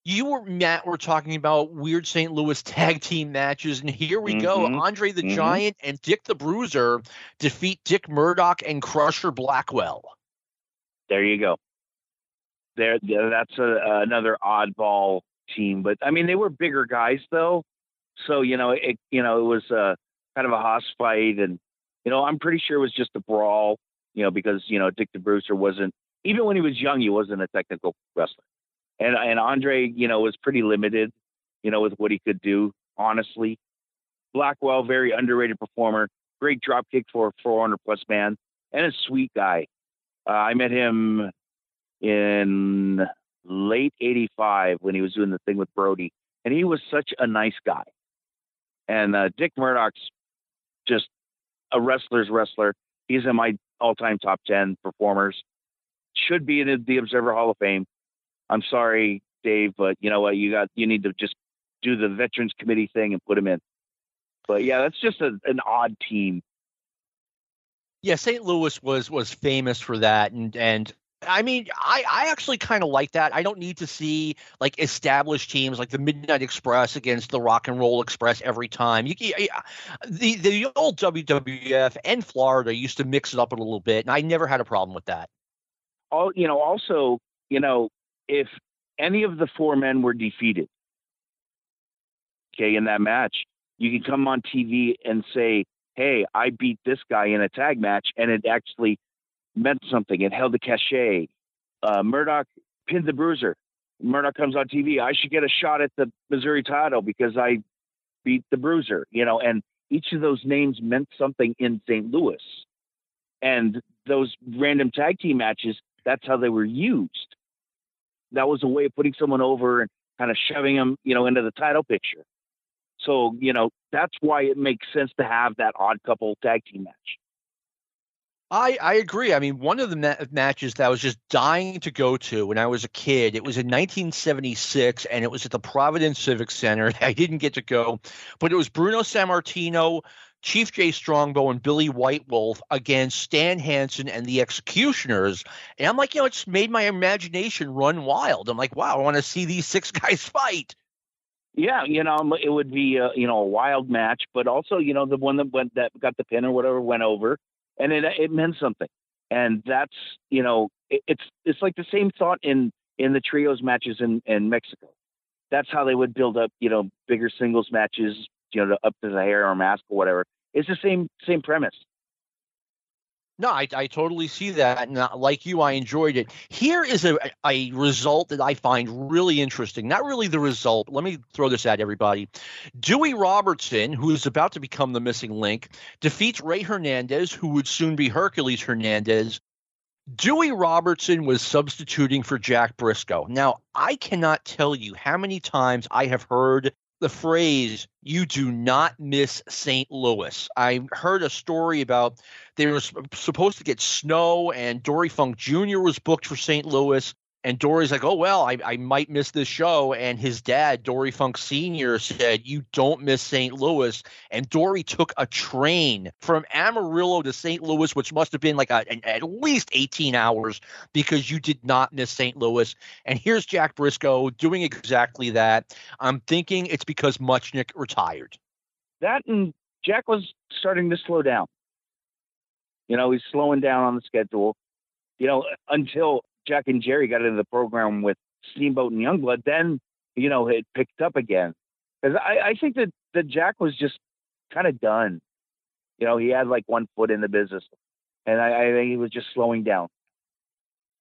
you were Matt were talking about weird St. Louis tag team matches, and here we mm-hmm. go. Andre the mm-hmm. Giant and Dick the Bruiser defeat Dick Murdoch and Crusher Blackwell. There you go. There, that's a, another oddball team, but I mean they were bigger guys though, so you know it. You know it was a kind of a hoss fight, and you know I'm pretty sure it was just a brawl. You know because you know Dick the Bruiser wasn't even when he was young he wasn't a technical wrestler and and Andre, you know, was pretty limited, you know, with what he could do. Honestly, Blackwell, very underrated performer, great drop kick for a 400 plus man, and a sweet guy. Uh, I met him in late '85 when he was doing the thing with Brody, and he was such a nice guy. And uh, Dick Murdoch's just a wrestler's wrestler. He's in my all-time top ten performers. Should be in the Observer Hall of Fame. I'm sorry, Dave, but you know what? You got you need to just do the Veterans Committee thing and put him in. But yeah, that's just a, an odd team. Yeah, St. Louis was was famous for that, and and I mean, I, I actually kind of like that. I don't need to see like established teams like the Midnight Express against the Rock and Roll Express every time. You, you, the the old WWF and Florida used to mix it up a little bit, and I never had a problem with that. All you know, also you know, if any of the four men were defeated, okay, in that match, you can come on TV and say, "Hey, I beat this guy in a tag match," and it actually meant something. It held a cachet. Uh, Murdoch pinned the Bruiser. Murdoch comes on TV. I should get a shot at the Missouri title because I beat the Bruiser. You know, and each of those names meant something in St. Louis. And those random tag team matches, that's how they were used. That was a way of putting someone over and kind of shoving them, you know, into the title picture. So, you know, that's why it makes sense to have that odd couple tag team match. I, I agree. I mean, one of the ma- matches that I was just dying to go to when I was a kid, it was in 1976, and it was at the Providence Civic Center. I didn't get to go, but it was Bruno Sammartino, Chief Jay Strongbow, and Billy White Wolf against Stan Hansen and the Executioners. And I'm like, you know, it just made my imagination run wild. I'm like, wow, I want to see these six guys fight. Yeah, you know, it would be a, you know a wild match, but also you know the one that went that got the pin or whatever went over and it it meant something. And that's you know it, it's it's like the same thought in in the trios matches in in Mexico. That's how they would build up you know bigger singles matches you know up to the hair or mask or whatever. It's the same same premise. No, I, I totally see that. Like you, I enjoyed it. Here is a, a result that I find really interesting. Not really the result. Let me throw this at everybody. Dewey Robertson, who is about to become the missing link, defeats Ray Hernandez, who would soon be Hercules Hernandez. Dewey Robertson was substituting for Jack Briscoe. Now, I cannot tell you how many times I have heard the phrase you do not miss St. Louis. I heard a story about they were supposed to get snow and Dory Funk Jr. was booked for St. Louis and Dory's like, oh, well, I, I might miss this show. And his dad, Dory Funk Sr., said, you don't miss St. Louis. And Dory took a train from Amarillo to St. Louis, which must have been like a, an, at least 18 hours because you did not miss St. Louis. And here's Jack Briscoe doing exactly that. I'm thinking it's because Muchnick retired. That and Jack was starting to slow down. You know, he's slowing down on the schedule. You know, until Jack and Jerry got into the program with Steamboat and Youngblood, then you know it picked up again. Because I, I think that that Jack was just kind of done. You know, he had like one foot in the business, and I, I think he was just slowing down.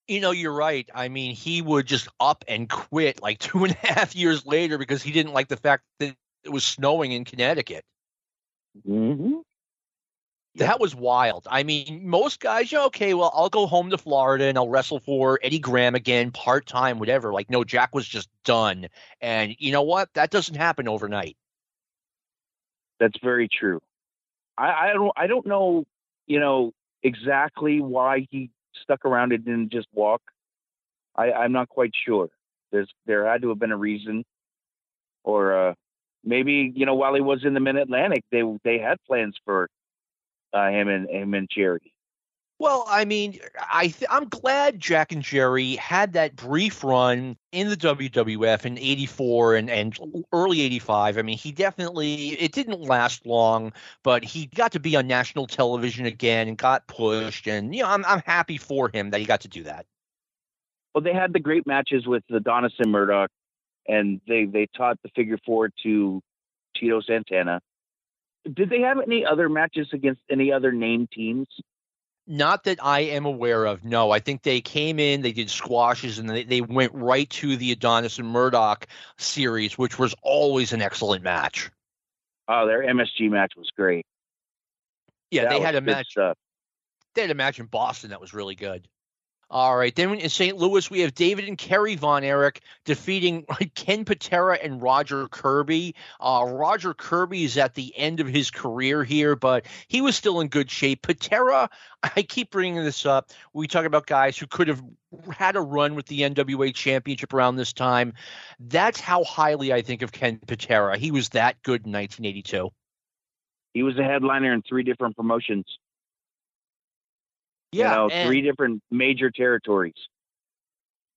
You know, you're right. I mean, he would just up and quit like two and a half years later because he didn't like the fact that it was snowing in Connecticut. Mm-hmm. That was wild. I mean, most guys, yeah, okay, well, I'll go home to Florida and I'll wrestle for Eddie Graham again, part time, whatever. Like, no, Jack was just done. And you know what? That doesn't happen overnight. That's very true. I, I don't I don't know, you know, exactly why he stuck around and didn't just walk. I, I'm not quite sure. There's there had to have been a reason. Or uh maybe, you know, while he was in the Mid Atlantic, they they had plans for uh, him and him and Jerry. Well, I mean, I th- I'm glad Jack and Jerry had that brief run in the WWF in '84 and, and early '85. I mean, he definitely it didn't last long, but he got to be on national television again and got pushed, and you know, I'm I'm happy for him that he got to do that. Well, they had the great matches with the Adonis and Murdoch, and they they taught the figure four to Tito Santana did they have any other matches against any other named teams? Not that I am aware of. No, I think they came in, they did squashes, and they, they went right to the Adonis and Murdoch series, which was always an excellent match. Oh, their MSG match was great. Yeah, that they had a match. Stuff. They had a match in Boston that was really good. All right. Then in St. Louis, we have David and Kerry Von Erich defeating Ken Patera and Roger Kirby. Uh, Roger Kirby is at the end of his career here, but he was still in good shape. Patera, I keep bringing this up. We talk about guys who could have had a run with the NWA championship around this time. That's how highly I think of Ken Patera. He was that good in 1982. He was a headliner in three different promotions. Yeah, you know, and- three different major territories.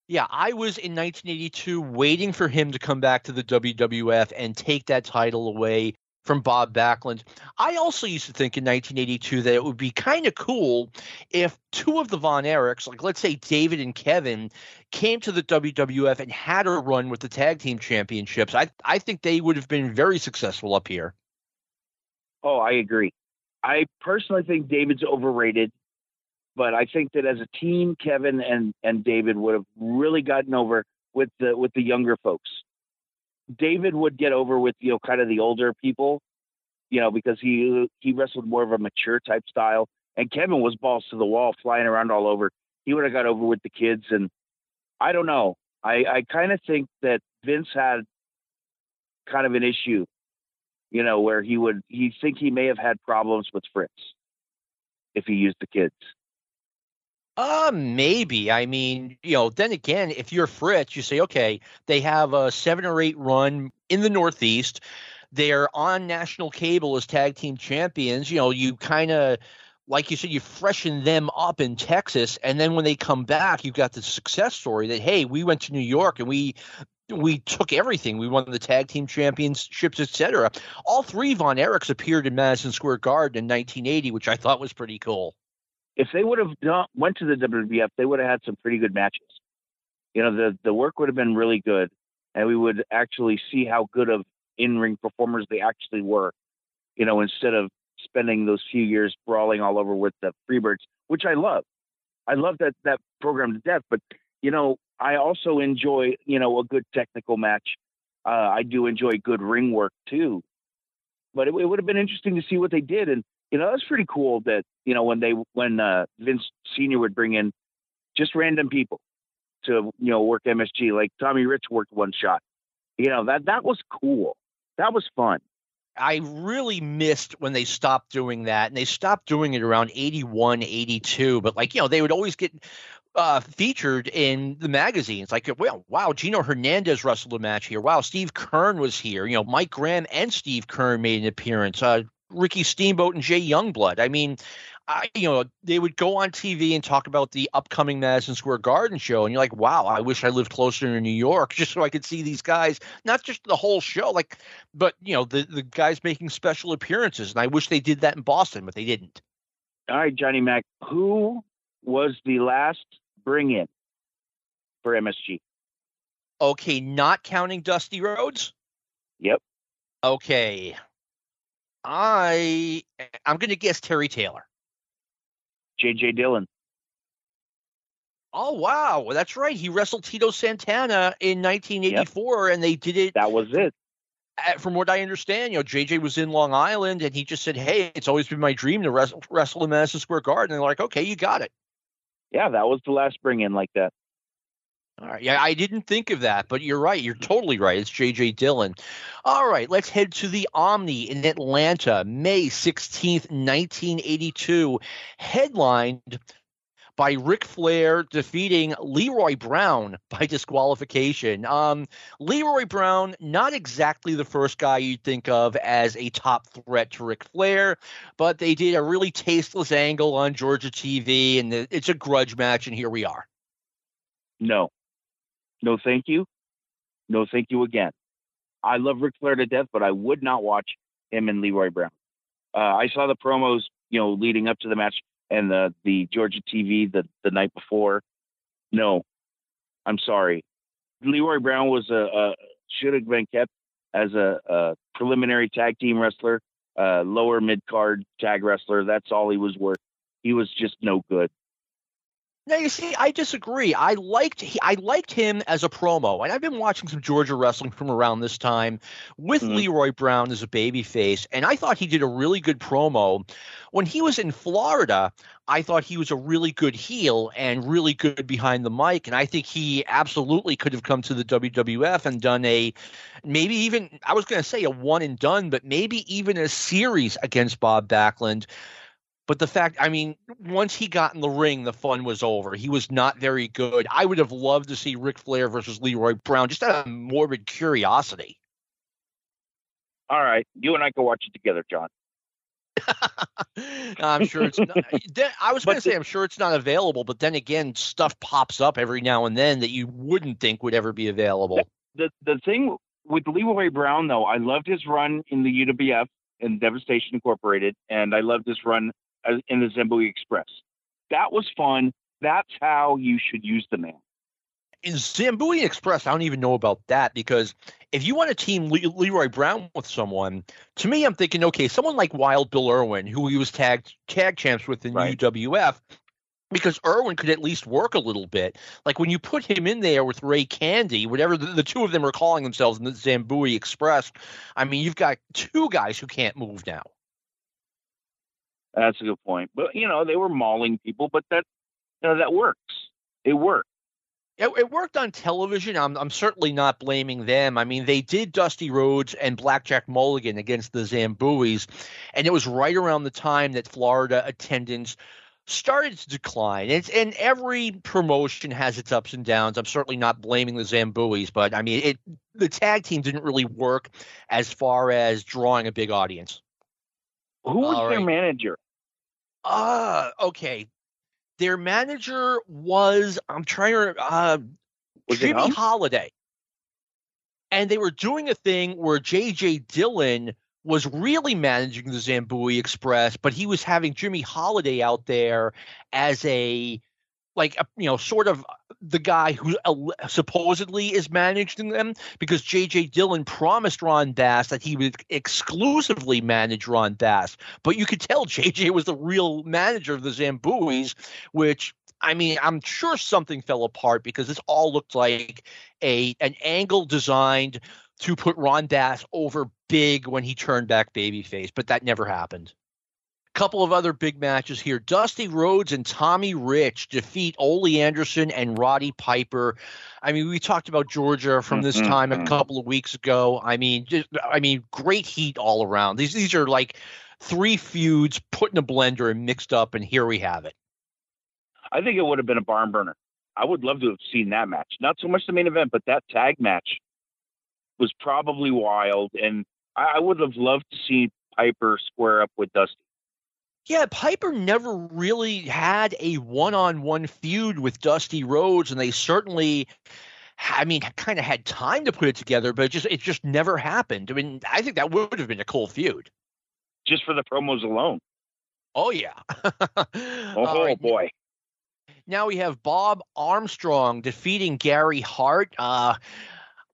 Yeah, I was in 1982 waiting for him to come back to the WWF and take that title away from Bob Backlund. I also used to think in 1982 that it would be kind of cool if two of the Von Erichs, like let's say David and Kevin, came to the WWF and had a run with the tag team championships. I I think they would have been very successful up here. Oh, I agree. I personally think David's overrated, but I think that as a team, Kevin and and David would have really gotten over with the with the younger folks. David would get over with you know kind of the older people, you know, because he he wrestled more of a mature type style, and Kevin was balls to the wall, flying around all over. He would have got over with the kids, and I don't know. I I kind of think that Vince had kind of an issue, you know, where he would he think he may have had problems with Fritz if he used the kids. Uh, maybe. I mean, you know, then again, if you're Fritz, you say, okay, they have a seven or eight run in the Northeast. They're on national cable as tag team champions. You know, you kind of, like you said, you freshen them up in Texas, and then when they come back, you've got the success story that hey, we went to New York and we we took everything. We won the tag team championships, etc. All three Von Erichs appeared in Madison Square Garden in 1980, which I thought was pretty cool. If they would have done, went to the WWF, they would have had some pretty good matches. You know, the the work would have been really good, and we would actually see how good of in ring performers they actually were. You know, instead of spending those few years brawling all over with the Freebirds, which I love. I love that that program to death. But you know, I also enjoy you know a good technical match. Uh, I do enjoy good ring work too. But it, it would have been interesting to see what they did, and you know that's pretty cool that you know when they when uh, Vince Senior would bring in just random people to you know work MSG, like Tommy Rich worked one shot. You know that that was cool. That was fun. I really missed when they stopped doing that, and they stopped doing it around 81, 82. But like you know, they would always get uh, featured in the magazines. Like, well, wow, Gino Hernandez wrestled a match here. Wow, Steve Kern was here. You know, Mike Graham and Steve Kern made an appearance. Uh, Ricky Steamboat and Jay Youngblood. I mean, I, you know, they would go on TV and talk about the upcoming Madison Square Garden show, and you're like, wow, I wish I lived closer to New York just so I could see these guys, not just the whole show, like, but you know, the the guys making special appearances, and I wish they did that in Boston, but they didn't. All right, Johnny Mac, who was the last bring in for MSG? Okay, not counting Dusty Rhodes. Yep. Okay. I I'm going to guess Terry Taylor. JJ Dillon. Oh wow, well, that's right. He wrestled Tito Santana in 1984, yep. and they did it. That was it. From what I understand, you know, JJ was in Long Island, and he just said, "Hey, it's always been my dream to wrestle, wrestle in Madison Square Garden." And they're like, "Okay, you got it." Yeah, that was the last bring in like that. All right. Yeah, I didn't think of that, but you're right. You're totally right. It's J.J. Dillon. All right, let's head to the Omni in Atlanta, May 16th, 1982, headlined by Ric Flair defeating Leroy Brown by disqualification. Um, Leroy Brown, not exactly the first guy you'd think of as a top threat to Ric Flair, but they did a really tasteless angle on Georgia TV, and it's a grudge match, and here we are. No. No, thank you. No, thank you again. I love Ric Flair to death, but I would not watch him and Leroy Brown. Uh, I saw the promos, you know, leading up to the match and the the Georgia TV the the night before. No, I'm sorry. Leroy Brown was a, a should have been kept as a, a preliminary tag team wrestler, uh, lower mid card tag wrestler. That's all he was worth. He was just no good. Now you see, I disagree. I liked he, I liked him as a promo, and I've been watching some Georgia wrestling from around this time with mm-hmm. Leroy Brown as a babyface, and I thought he did a really good promo. When he was in Florida, I thought he was a really good heel and really good behind the mic, and I think he absolutely could have come to the WWF and done a maybe even I was going to say a one and done, but maybe even a series against Bob Backlund but the fact, I mean, once he got in the ring, the fun was over. He was not very good. I would have loved to see Ric Flair versus Leroy Brown, just out of morbid curiosity. All right, you and I can watch it together, John. I'm sure it's. Not, I was going to say I'm sure it's not available, but then again, stuff pops up every now and then that you wouldn't think would ever be available. The the thing with Leroy Brown, though, I loved his run in the UWF and Devastation Incorporated, and I loved his run in the Zambui Express. That was fun. That's how you should use the man. In Zambui Express, I don't even know about that because if you want to team Le- Leroy Brown with someone, to me, I'm thinking, okay, someone like Wild Bill Irwin, who he was tagged tag champs with in right. UWF, because Irwin could at least work a little bit. Like when you put him in there with Ray Candy, whatever the, the, two of them are calling themselves in the Zambui Express, I mean, you've got two guys who can't move now. That's a good point. But you know, they were mauling people, but that you know that works. It worked. It, it, worked on television. I'm, I'm certainly not blaming them. I mean, they did Dusty Rhodes and Blackjack Mulligan against the Zambuis, and it was right around the time that Florida attendance started to decline. It's, and every promotion has its ups and downs. I'm certainly not blaming the Zambuis, but I mean, it the tag team didn't really work as far as drawing a big audience. Who was All their right. manager? Uh okay. Their manager was I'm trying to uh was Jimmy Holiday. And they were doing a thing where JJ Dillon was really managing the Zambui Express, but he was having Jimmy Holiday out there as a like a, you know sort of uh, the guy who uh, supposedly is managing them because J.J. Dillon promised Ron Bass that he would exclusively manage Ron Bass, but you could tell J.J. was the real manager of the Zambuis, which I mean, I'm sure something fell apart because this all looked like a an angle designed to put Ron Bass over big when he turned back babyface, but that never happened couple of other big matches here. Dusty Rhodes and Tommy Rich defeat Ole Anderson and Roddy Piper. I mean, we talked about Georgia from this mm-hmm. time a mm-hmm. couple of weeks ago. I mean, just I mean, great heat all around. These these are like three feuds put in a blender and mixed up, and here we have it. I think it would have been a barn burner. I would love to have seen that match. Not so much the main event, but that tag match was probably wild, and I, I would have loved to see Piper square up with Dusty. Yeah, Piper never really had a one-on-one feud with Dusty Rhodes, and they certainly, I mean, kind of had time to put it together, but it just it just never happened. I mean, I think that would have been a cool feud, just for the promos alone. Oh yeah. oh right. boy. Now we have Bob Armstrong defeating Gary Hart. Uh,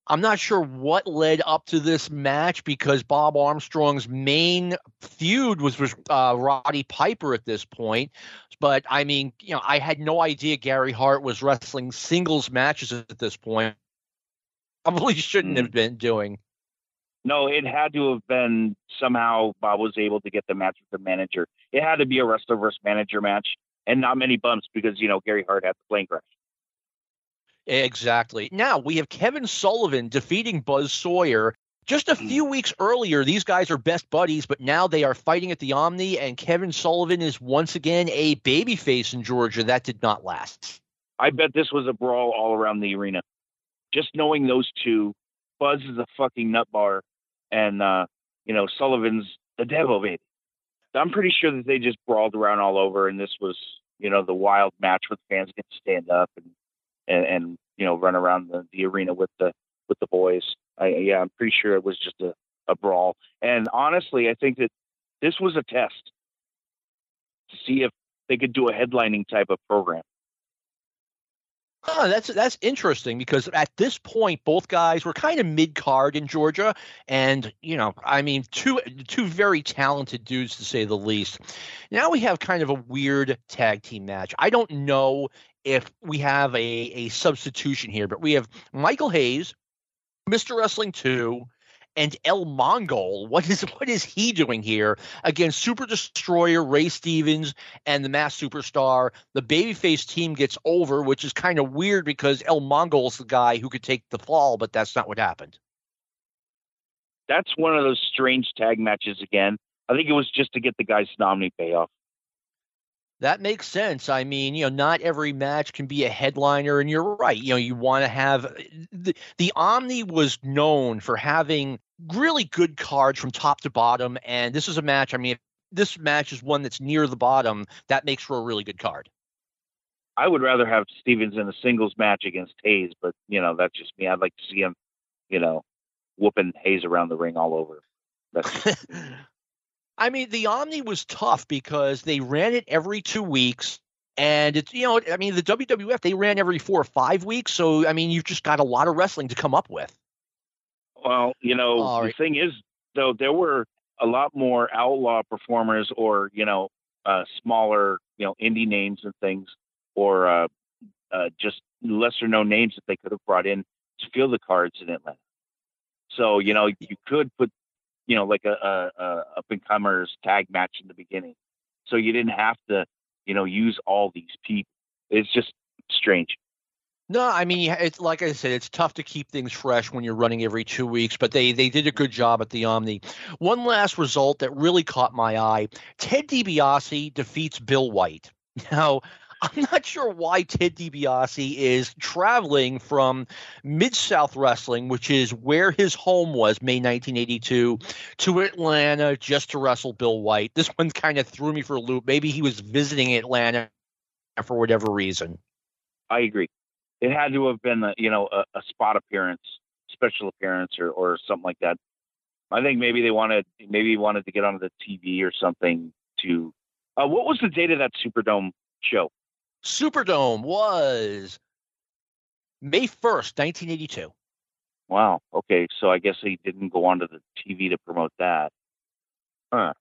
I'm not sure what led up to this match because Bob Armstrong's main feud was with uh, Roddy Piper at this point. But I mean, you know, I had no idea Gary Hart was wrestling singles matches at this point. Probably shouldn't mm. have been doing. No, it had to have been somehow Bob was able to get the match with the manager. It had to be a wrestler versus manager match, and not many bumps because you know Gary Hart had the plane crash. Exactly. Now we have Kevin Sullivan defeating Buzz Sawyer. Just a hmm. few weeks earlier, these guys are best buddies, but now they are fighting at the Omni, and Kevin Sullivan is once again a babyface in Georgia. That did not last. I bet this was a brawl all around the arena. Just knowing those two, Buzz is a fucking nutbar, and uh, you know Sullivan's the devil baby. I'm pretty sure that they just brawled around all over, and this was you know the wild match where the fans get to stand up and and, and you know run around the, the arena with the with the boys. I, yeah, I'm pretty sure it was just a, a brawl. And honestly, I think that this was a test to see if they could do a headlining type of program. Oh, that's that's interesting because at this point, both guys were kind of mid card in Georgia, and you know, I mean, two two very talented dudes to say the least. Now we have kind of a weird tag team match. I don't know if we have a a substitution here, but we have Michael Hayes, Mr. Wrestling Two, and El Mongol. What is what is he doing here against Super Destroyer, Ray Stevens, and the Masked Superstar? The babyface team gets over, which is kind of weird because El Mongol's the guy who could take the fall, but that's not what happened. That's one of those strange tag matches again. I think it was just to get the guy's nominee payoff. That makes sense. I mean, you know, not every match can be a headliner, and you're right. You know, you want to have the, the Omni was known for having really good cards from top to bottom, and this is a match. I mean, if this match is one that's near the bottom, that makes for a really good card. I would rather have Stevens in a singles match against Hayes, but you know, that's just me. I'd like to see him, you know, whooping Hayes around the ring all over. That's I mean, the Omni was tough because they ran it every two weeks. And it's, you know, I mean, the WWF, they ran every four or five weeks. So, I mean, you've just got a lot of wrestling to come up with. Well, you know, All the right. thing is, though, there were a lot more outlaw performers or, you know, uh, smaller, you know, indie names and things, or uh, uh, just lesser known names that they could have brought in to fill the cards in Atlanta. So, you know, you could put you know, like a, a, a up and comers tag match in the beginning. So you didn't have to, you know, use all these people. It's just strange. No, I mean, it's like I said, it's tough to keep things fresh when you're running every two weeks, but they they did a good job at the Omni. One last result that really caught my eye: Ted DiBiase defeats Bill White. Now, I'm not sure why Ted DiBiase is traveling from Mid South Wrestling, which is where his home was, May 1982, to Atlanta just to wrestle Bill White. This one kind of threw me for a loop. Maybe he was visiting Atlanta for whatever reason. I agree. It had to have been, a, you know, a, a spot appearance, special appearance, or, or something like that. I think maybe they wanted, maybe wanted to get onto the TV or something to. Uh, what was the date of that Superdome show? Superdome was May 1st, 1982. Wow. Okay. So I guess he didn't go onto the TV to promote that. Huh.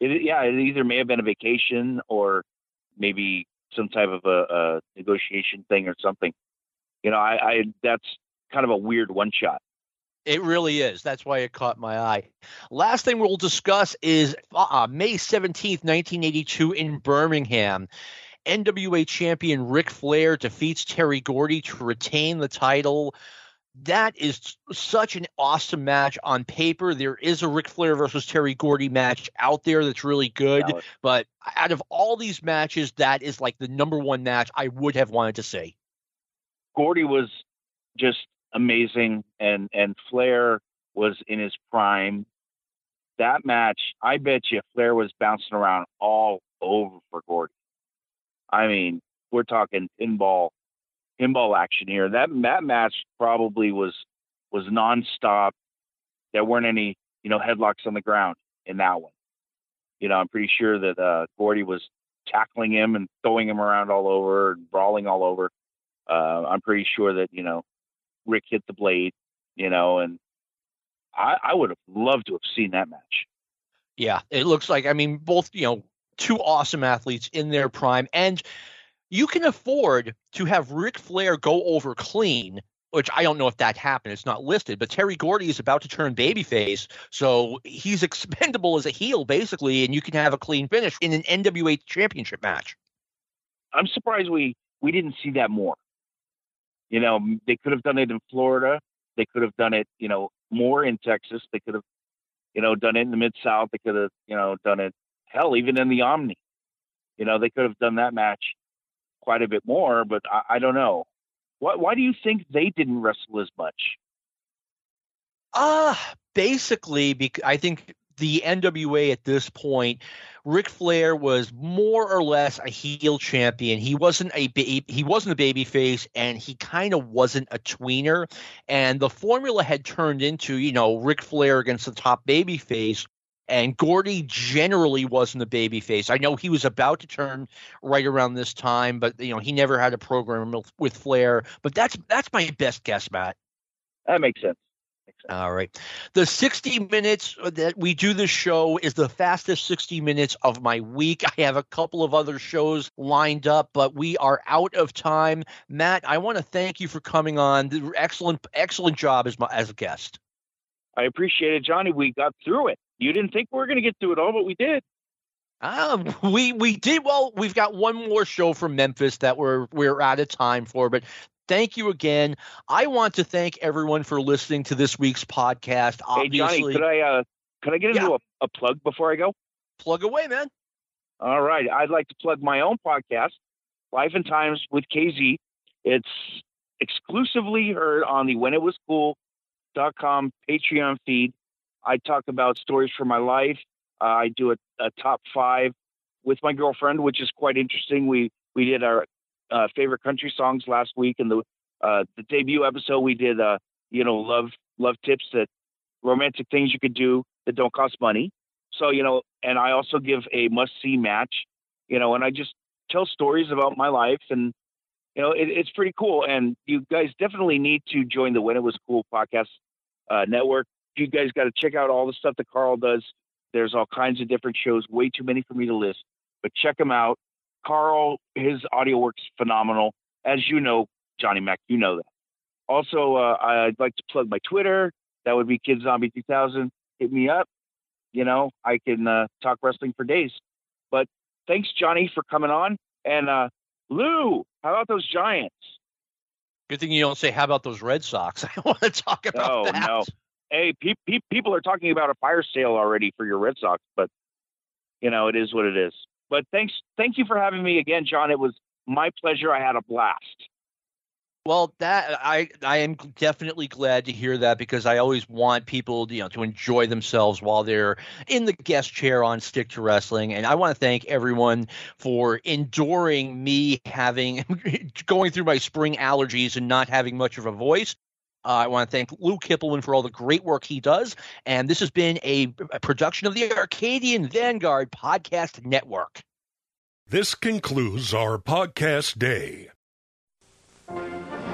It, yeah, it either may have been a vacation or maybe some type of a, a negotiation thing or something. You know, I, I that's kind of a weird one shot. It really is. That's why it caught my eye. Last thing we'll discuss is uh, May 17th, 1982 in Birmingham. NWA champion Ric Flair defeats Terry Gordy to retain the title. That is such an awesome match on paper. There is a Ric Flair versus Terry Gordy match out there that's really good, but out of all these matches, that is like the number one match I would have wanted to see. Gordy was just amazing, and and Flair was in his prime. That match, I bet you, Flair was bouncing around all over for Gordy. I mean, we're talking pinball, pinball action here. That that match probably was was nonstop. There weren't any, you know, headlocks on the ground in that one. You know, I'm pretty sure that uh, Gordy was tackling him and throwing him around all over and brawling all over. Uh, I'm pretty sure that you know Ric hit the blade, you know, and I, I would have loved to have seen that match. Yeah, it looks like I mean both you know two awesome athletes in their prime. And you can afford to have Ric Flair go over clean, which I don't know if that happened. It's not listed, but Terry Gordy is about to turn babyface. So he's expendable as a heel, basically, and you can have a clean finish in an NWA championship match. I'm surprised we, we didn't see that more. You know, they could have done it in Florida. They could have done it, you know, more in Texas. They could have, you know, done it in the Mid South. They could have, you know, done it hell, even in the Omni. You know, they could have done that match quite a bit more, but I, I don't know. Why, why do you think they didn't wrestle as much? Uh, basically, because I think the NWA at this point, Ric Flair was more or less a heel champion. He wasn't a ba- he wasn't a baby face, and he kind of wasn't a tweener. And the formula had turned into you know Ric Flair against the top baby face, And Gordy generally wasn't a baby face. I know he was about to turn right around this time, but you know he never had a program with Flair. But that's that's my best guess, Matt. That makes sense. All right. The 60 minutes that we do this show is the fastest 60 minutes of my week. I have a couple of other shows lined up, but we are out of time. Matt, I want to thank you for coming on. Excellent, excellent job as my, as a guest. I appreciate it, Johnny. We got through it. You didn't think we were going to get through it all, but we did. Um, we we did well. We've got one more show from Memphis that we're we're out of time for, but thank you again. I want to thank everyone for listening to this week's podcast. Obviously, hey Johnny, could I uh, could I get into yeah. a, a plug before I go? Plug away, man. All right, I'd like to plug my own podcast, Life and Times with KZ. It's exclusively heard on the When It Was Cool.com Patreon feed. I talk about stories from my life. Uh, I do a, a, top five with my girlfriend, which is quite interesting. We we did our uh, favorite country songs last week, and the uh, the debut episode we did, uh, you know, love love tips that romantic things you could do that don't cost money. So you know, and I also give a must see match, you know, and I just tell stories about my life, and you know, it, it's pretty cool. And you guys definitely need to join the When It Was Cool podcast uh, network. You guys got to check out all the stuff that Carl does. There's all kinds of different shows, way too many for me to list, but check them out. Carl, his audio works phenomenal. As you know, Johnny Mac, you know that. Also, uh, I'd like to plug my Twitter. That would be Kid Zombie 2000. Hit me up. You know, I can uh, talk wrestling for days. But thanks, Johnny, for coming on. And uh, Lou, how about those Giants? Good thing you don't say, how about those Red Sox? I want to talk about oh, that. no. Hey, pe- pe- people are talking about a fire sale already for your Red Sox, but, you know, it is what it is. But thanks, thank you for having me again, John. It was my pleasure. I had a blast. Well, that I I am definitely glad to hear that because I always want people you know to enjoy themselves while they're in the guest chair on Stick to Wrestling, and I want to thank everyone for enduring me having going through my spring allergies and not having much of a voice. Uh, I want to thank Lou Kippelman for all the great work he does. And this has been a, a production of the Arcadian Vanguard Podcast Network. This concludes our podcast day. Thank you.